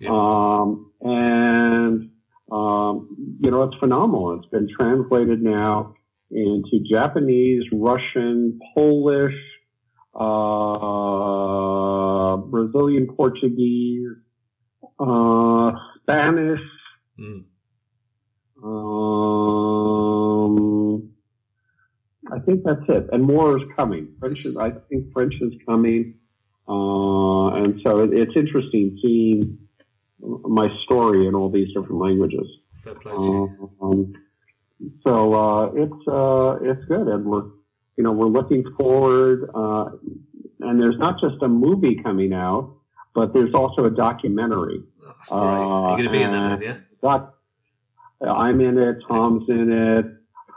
Yeah. Um, and um, you know, it's phenomenal. It's been translated now into Japanese, Russian, Polish, uh, Brazilian Portuguese, uh, Spanish, Mm. um, I think that's it. And more is coming. French is, I think French is coming. Uh, and so it, it's interesting seeing my story in all these different languages. Fair play to you. Um, so uh, it's uh, it's good, and we're you know we're looking forward. Uh, and there's not just a movie coming out, but there's also a documentary. That's great. You're going to be in that uh, yeah? Doc, I'm in it. Tom's in it.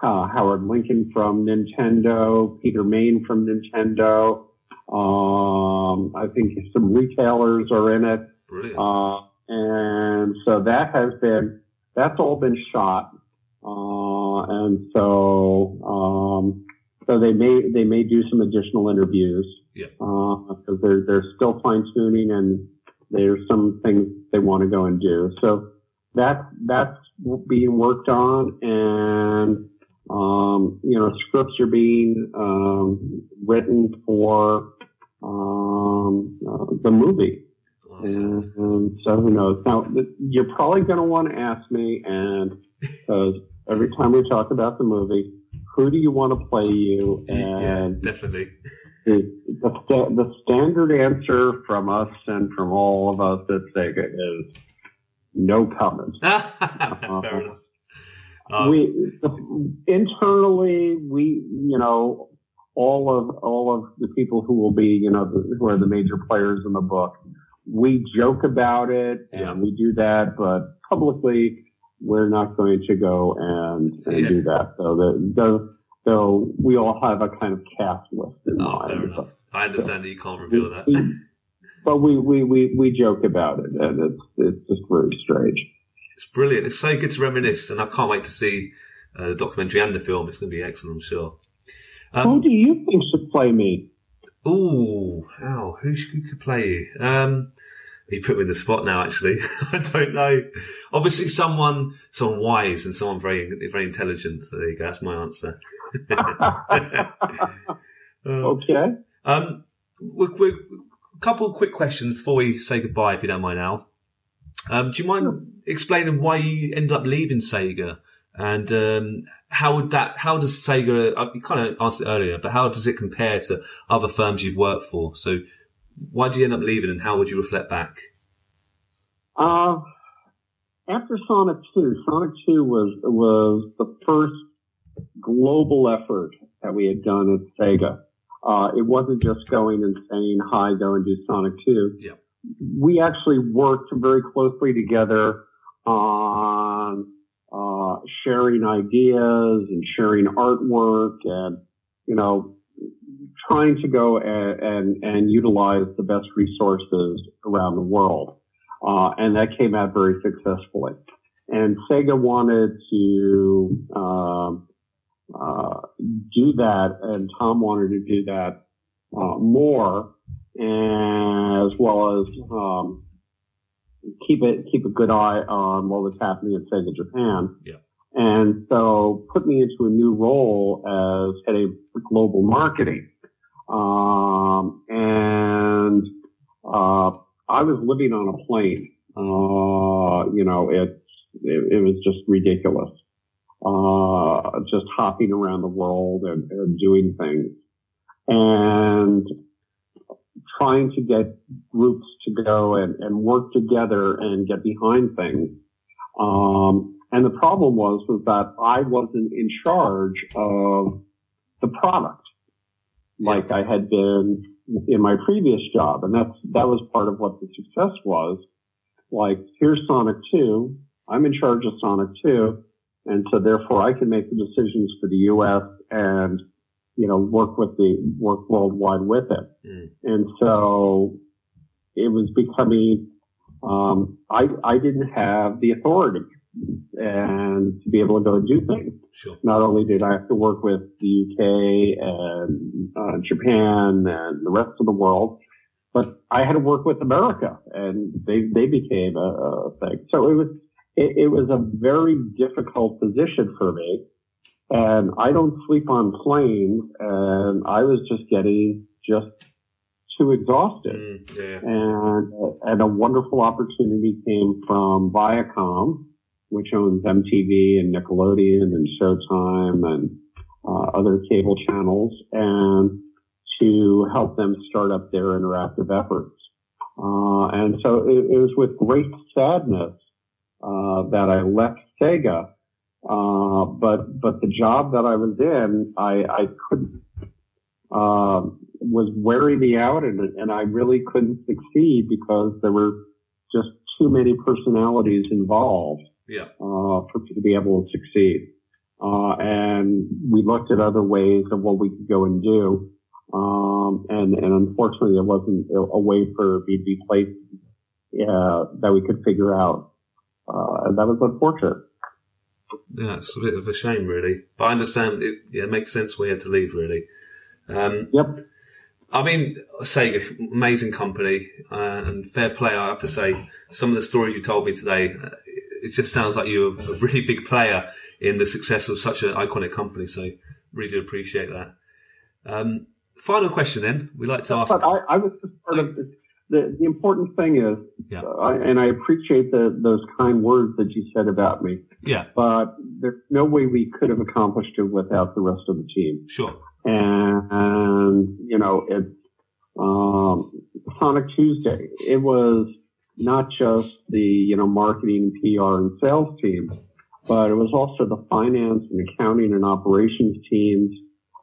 Uh, Howard Lincoln from Nintendo. Peter Main from Nintendo. Um, I think some retailers are in it. Brilliant. Uh, and so that has been, that's all been shot. Uh, and so, um, so they may, they may do some additional interviews. Yeah. Uh, cause they're, they're still fine tuning and there's some things they want to go and do. So that, that's being worked on and, um, you know, scripts are being, um, written for, um, uh, the movie. Awesome. And so who knows? Now you're probably going to want to ask me, and because *laughs* every time we talk about the movie, who do you want to play you? yeah, And definitely. the, the the standard answer from us and from all of us at Sega is no comment. *laughs* Fair enough. Um, we internally we you know all of all of the people who will be you know the, who are the major players in the book we joke about it and Yeah. we do that but publicly we're not going to go and, and Yeah. do that so the, the so we all have a kind of cast list in oh, mind fair enough. I understand that you can't reveal that. We- but we, we, we, we joke about it and it's it's just very strange It's brilliant. It's so good to reminisce, and I can't wait to see uh, the documentary and the film. It's going to be excellent, I'm sure. Who Um, do you think should play me ooh, ow, who, sh- who could play you? Um, you put me in the spot now. Actually, *laughs* I don't know. Obviously, someone, someone wise and someone very, very intelligent. So there you go. That's my answer. Uh, *laughs* okay Um, we, we, a couple of quick questions before we say goodbye, if you don't mind, Al. Um, do you mind explaining why you ended up leaving Sega, and um, how would that? How does Sega? uh, You kind of asked it earlier, but how does it compare to other firms you've worked for? So, why did you end up leaving, and how would you reflect back? Uh, after Sonic 2, Sonic 2 was, was the first global effort that we had done at Sega. Uh, it wasn't just going and saying, hi, go and do Sonic 2. Yeah. We actually worked very closely together on, uh, sharing ideas and sharing artwork and, you know, trying to go and, and, and utilize the best resources around the world. Uh, and that came out very successfully. And Sega wanted to um, uh, do that, and Tom wanted to do that uh, more, as well as um, keep it keep a good eye on what was happening at Sega Japan. Yeah. And so put me into a new role as head of global marketing. Um, and uh, I was living on a plane. Uh, you know, it's, it, it was just ridiculous. Uh, just hopping around the world and, and doing things and trying to get groups to go and, and work together and get behind things. Um, and the problem was, was that I wasn't in charge of the product like I had been in my previous job. And that's, that was part of what the success was. Like, here's Sonic 2. I'm in charge of Sonic 2. And so therefore I can make the decisions for the U.S. and, you know, work with the, work worldwide with it. Mm. And so it was becoming, um, I, I didn't have the authority and to be able to go and do things Sure. not only did I have to work with the UK and uh, Japan and the rest of the world, but I had to work with America, and they they became a, a thing. So it was it, it was a very difficult position for me, and I don't sleep on planes, and I was just getting just too exhausted Mm, yeah. and and a wonderful opportunity came from Viacom, which owns MTV and Nickelodeon and Showtime and uh, other cable channels and to help them start up their interactive efforts. Uh, and so it, it was with great sadness uh, that I left Sega. Uh, but but the job that I was in, I, I couldn't uh, was wearing me out, and and I really couldn't succeed because there were just too many personalities involved Yeah. uh, for to be able to succeed. Uh, and we looked at other ways of what we could go and do. Um, and, and unfortunately, there wasn't a, way for me to be placed uh, that we could figure out. Uh, and that was unfortunate. Yeah, it's a bit of a shame, really. But I understand it. Yeah, it makes sense why you had to leave, really. Um, Yep. I mean, Sega, amazing company uh, and fair play. I have to say, some of the stories you told me today, uh, it just sounds like you're a really big player in the success of such an iconic company. So, really do appreciate that. Um, final question, then we like to ask. But I, I was just part of the, the, the important thing is, Yeah. uh, and I appreciate the, those kind words that you said about me, Yeah, but there's no way we could have accomplished it without the rest of the team. sure. and, and you know it's um, Sonic Tuesday. It was not just the you know marketing, PR, and sales team, but it was also the finance and accounting and operations teams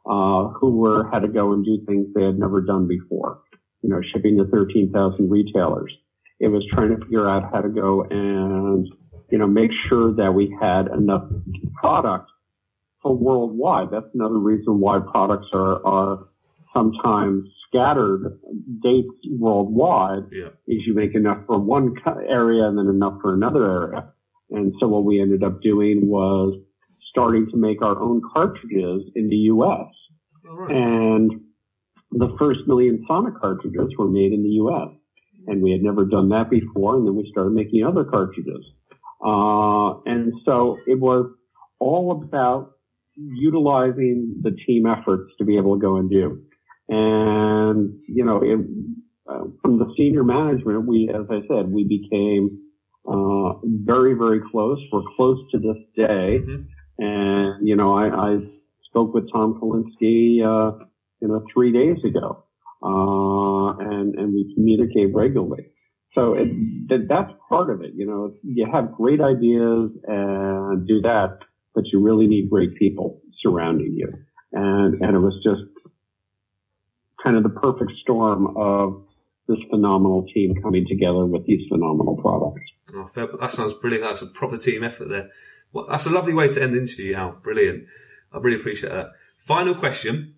uh, who were had to go and do things they had never done before. You know, shipping to thirteen thousand retailers. It was trying to figure out how to go and you know make sure that we had enough product for worldwide. That's another reason why products are, are sometimes scattered dates worldwide Yeah, is you make enough for one area and then enough for another area. And so what we ended up doing was starting to make our own cartridges in the U.S. right. And the first million Sonic cartridges were made in the U.S. And we had never done that before. And then we started making other cartridges. Uh, and so it was all about utilizing the team efforts to be able to go and do. And, you know, it, uh, from the senior management, we, as I said, we became, uh, very, very close. We're close to this day. Mhm. And, you know, I, I spoke with Tom Kalinske, uh, you know, three days ago. Uh, and, and we communicate regularly. So it, that, that's part of it. You know, you have great ideas and do that, but you really need great people surrounding you. And, and it was just kind of the perfect storm of this phenomenal team coming together with these phenomenal products. Oh, fair, that sounds brilliant. That's a proper team effort there. Well, that's a lovely way to end the interview, Al. Brilliant. I really appreciate that. Final question.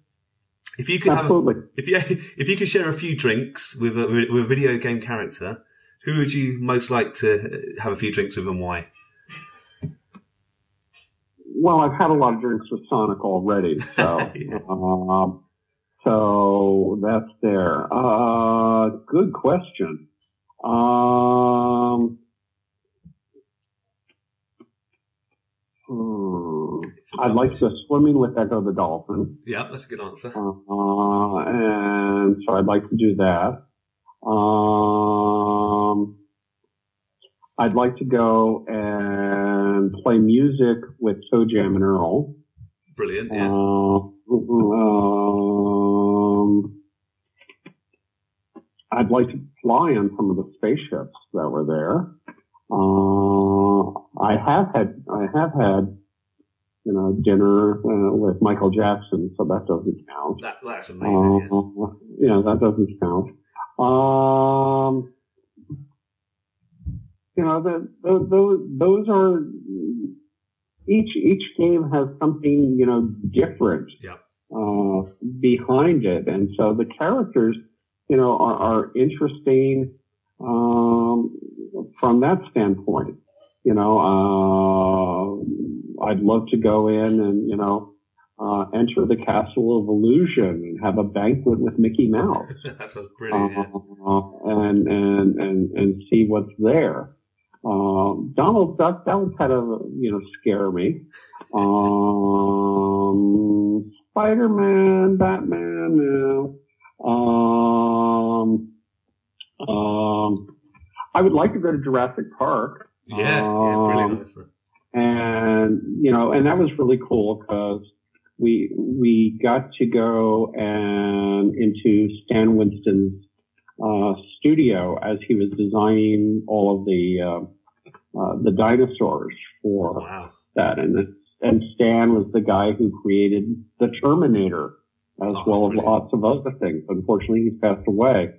If you could Absolutely. have, a, if you *laughs* if you could share a few drinks with a, with a video game character, who would you most like to have a few drinks with and why? Well, I've had a lot of drinks with Sonic already, so Yeah. *laughs* um, so that's there. Uh, good question. Um, hmm, I'd like to go swimming with Ecco the Dolphin, Yeah, that's a good answer. uh, and so I'd like to do that. Um, I'd like to go and play music with ToeJam and Earl. Brilliant. Yeah. Uh, um, I'd like to fly on some of the spaceships that were there. Uh, I have had, I have had, you know, dinner uh, with Michael Jackson, so that doesn't count. that, that's amazing. Uh, yeah, that doesn't count. Um, you know, the, the, those, those are each each game has something you know different Yeah. uh, behind it, and so the characters, you know, are, are interesting um, from that standpoint. You know, uh, I'd love to go in and you know uh, enter the Castle of Illusion and have a banquet with Mickey Mouse *laughs* that sounds. Yeah. uh, and, and, and, and see what's there. Um, Donald Duck, that would kind of, you know, scare me. Um, Spider-Man, Batman, no. Um, um, I would like to go to Jurassic Park. Yeah, yeah, brilliant Um, and you know, and that was really cool because we we got to go and into Stan Winston's uh, studio as he was designing all of the uh, uh, the dinosaurs for Wow. that, and and Stan was the guy who created the Terminator as Oh, well as lots of other things. Unfortunately, he's passed away,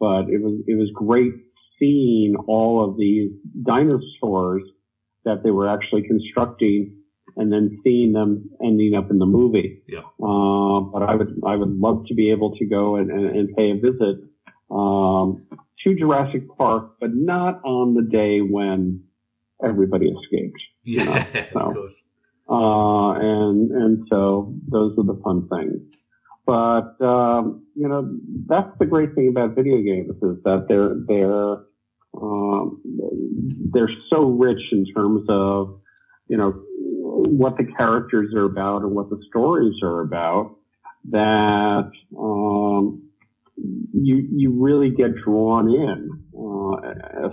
but it was it was great seeing all of these dinosaurs that they were actually constructing, and then seeing them ending up in the movie. Yeah. Uh, but I would I would love to be able to go and, and, and pay a visit um, to Jurassic Park, but not on the day when everybody escaped. Yeah, *laughs* so- of course. Uh, and, and so those are the fun things. But, um, you know, that's the great thing about video games is that they're, they're, um, they're so rich in terms of, you know, what the characters are about and what the stories are about that, um, you, you really get drawn in, uh,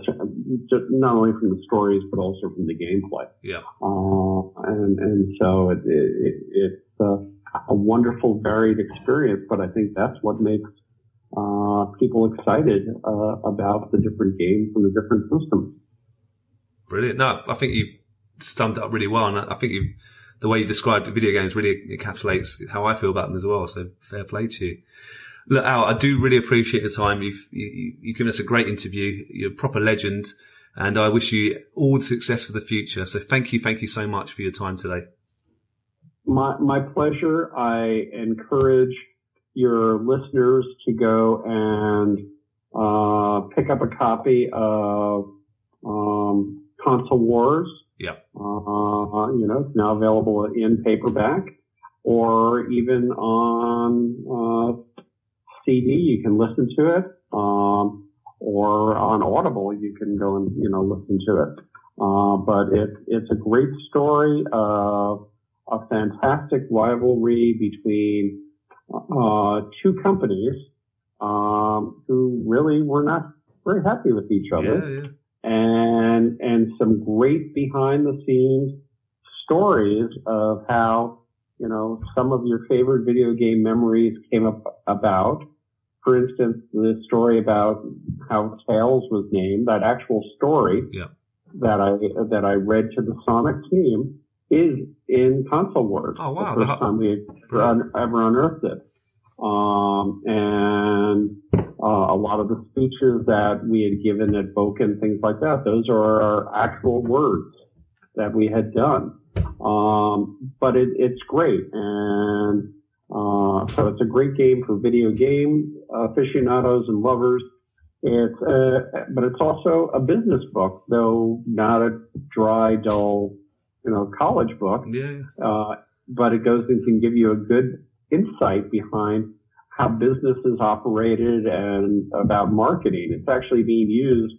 just not only from the stories, but also from the gameplay. Yeah. Uh, and, and so it, it, it, it's uh, a wonderful varied experience, but I think that's what makes uh, people excited uh, about the different games and the different systems. Brilliant. No, I think you've summed it up really well, and I think you the way you described video games really encapsulates how I feel about them as well. So fair play to you. Look, Al, I do really appreciate the time. You've you, you've given us a great interview. You're a proper legend, and I wish you all the success for the future. So thank you, thank you so much for your time today. My, my pleasure. I encourage your listeners to go and uh, pick up a copy of um, Console Wars. Yeah. Uh, you know, it's now available in paperback or even on uh, CD. You can listen to it, um, or on Audible, you can go and you know listen to it. Uh, but it, it's a great story of a fantastic rivalry between uh, two companies um, who really were not very happy with each other Yeah, yeah. and and some great behind the scenes stories of how you know some of your favorite video game memories came up about. For instance, the story about how Tails was named, that actual story Yeah. that I that I read to the Sonic team is in Console Wars. Oh, wow. The first time we had ever unearthed it. Um, and uh, a lot of the speeches that we had given at Boca and things like that, those are our actual words that we had done. Um, but it, it's great. And uh, so it's a great game for video game aficionados and lovers. It's, uh, but it's also a business book, though not a dry, dull, you know, college book Yeah, uh, but it goes and can give you a good insight behind how business is operated and about marketing. It's actually being used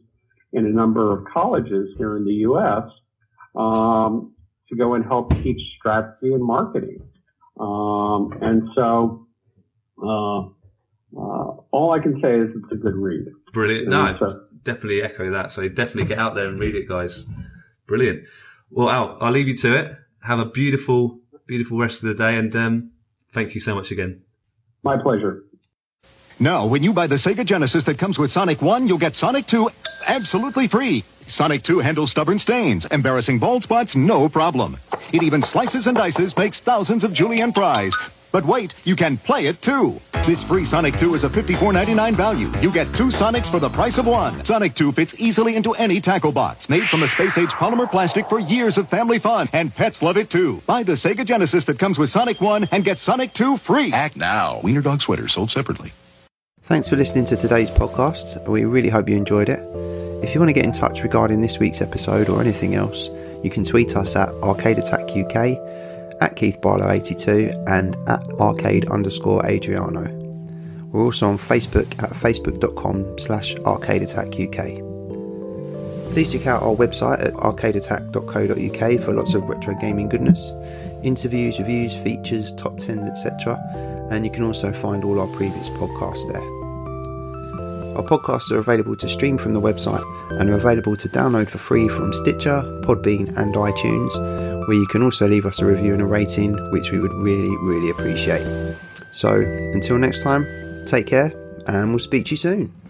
in a number of colleges here in the U.S. Um, to go and help teach strategy and marketing. Um, and so, uh, uh, all I can say is it's a good read. brilliant. And No, so- definitely echo that. So definitely get out there and read it, guys. Brilliant. Well, Al, I'll leave you to it. Have a beautiful, beautiful rest of the day, and um, thank you so much again. my pleasure. Now, when you buy the Sega Genesis that comes with Sonic 1, you'll get Sonic 2 absolutely free. Sonic 2 handles stubborn stains, embarrassing bald spots, no problem. It even slices and dices, makes thousands of julienne fries. But wait, you can play it too. This free Sonic 2 is a $54.99 value. You get two Sonics for the price of one. Sonic 2 fits easily into any tackle box. Made from a space-age polymer plastic for years of family fun. And pets love it too. Buy the Sega Genesis that comes with Sonic 1 and get Sonic 2 free. Act now. Wiener Dog Sweater sold separately. Thanks for listening to today's podcast. We really hope you enjoyed it. If you want to get in touch regarding this week's episode or anything else, you can tweet us at Arcade Attack UK, at Keith Barlow82, and at arcade underscore Adriano. We're also on Facebook at facebook.com slash arcade attack UK. Please check out our website at arcadeattack.co.uk for lots of retro gaming goodness, interviews, reviews, features, top 10s, etc. And you can also find all our previous podcasts there. Our podcasts are available to stream from the website and are available to download for free from Stitcher, Podbean, and iTunes, where you can also leave us a review and a rating, which we would really, really appreciate. So until next time, take care and we'll speak to you soon.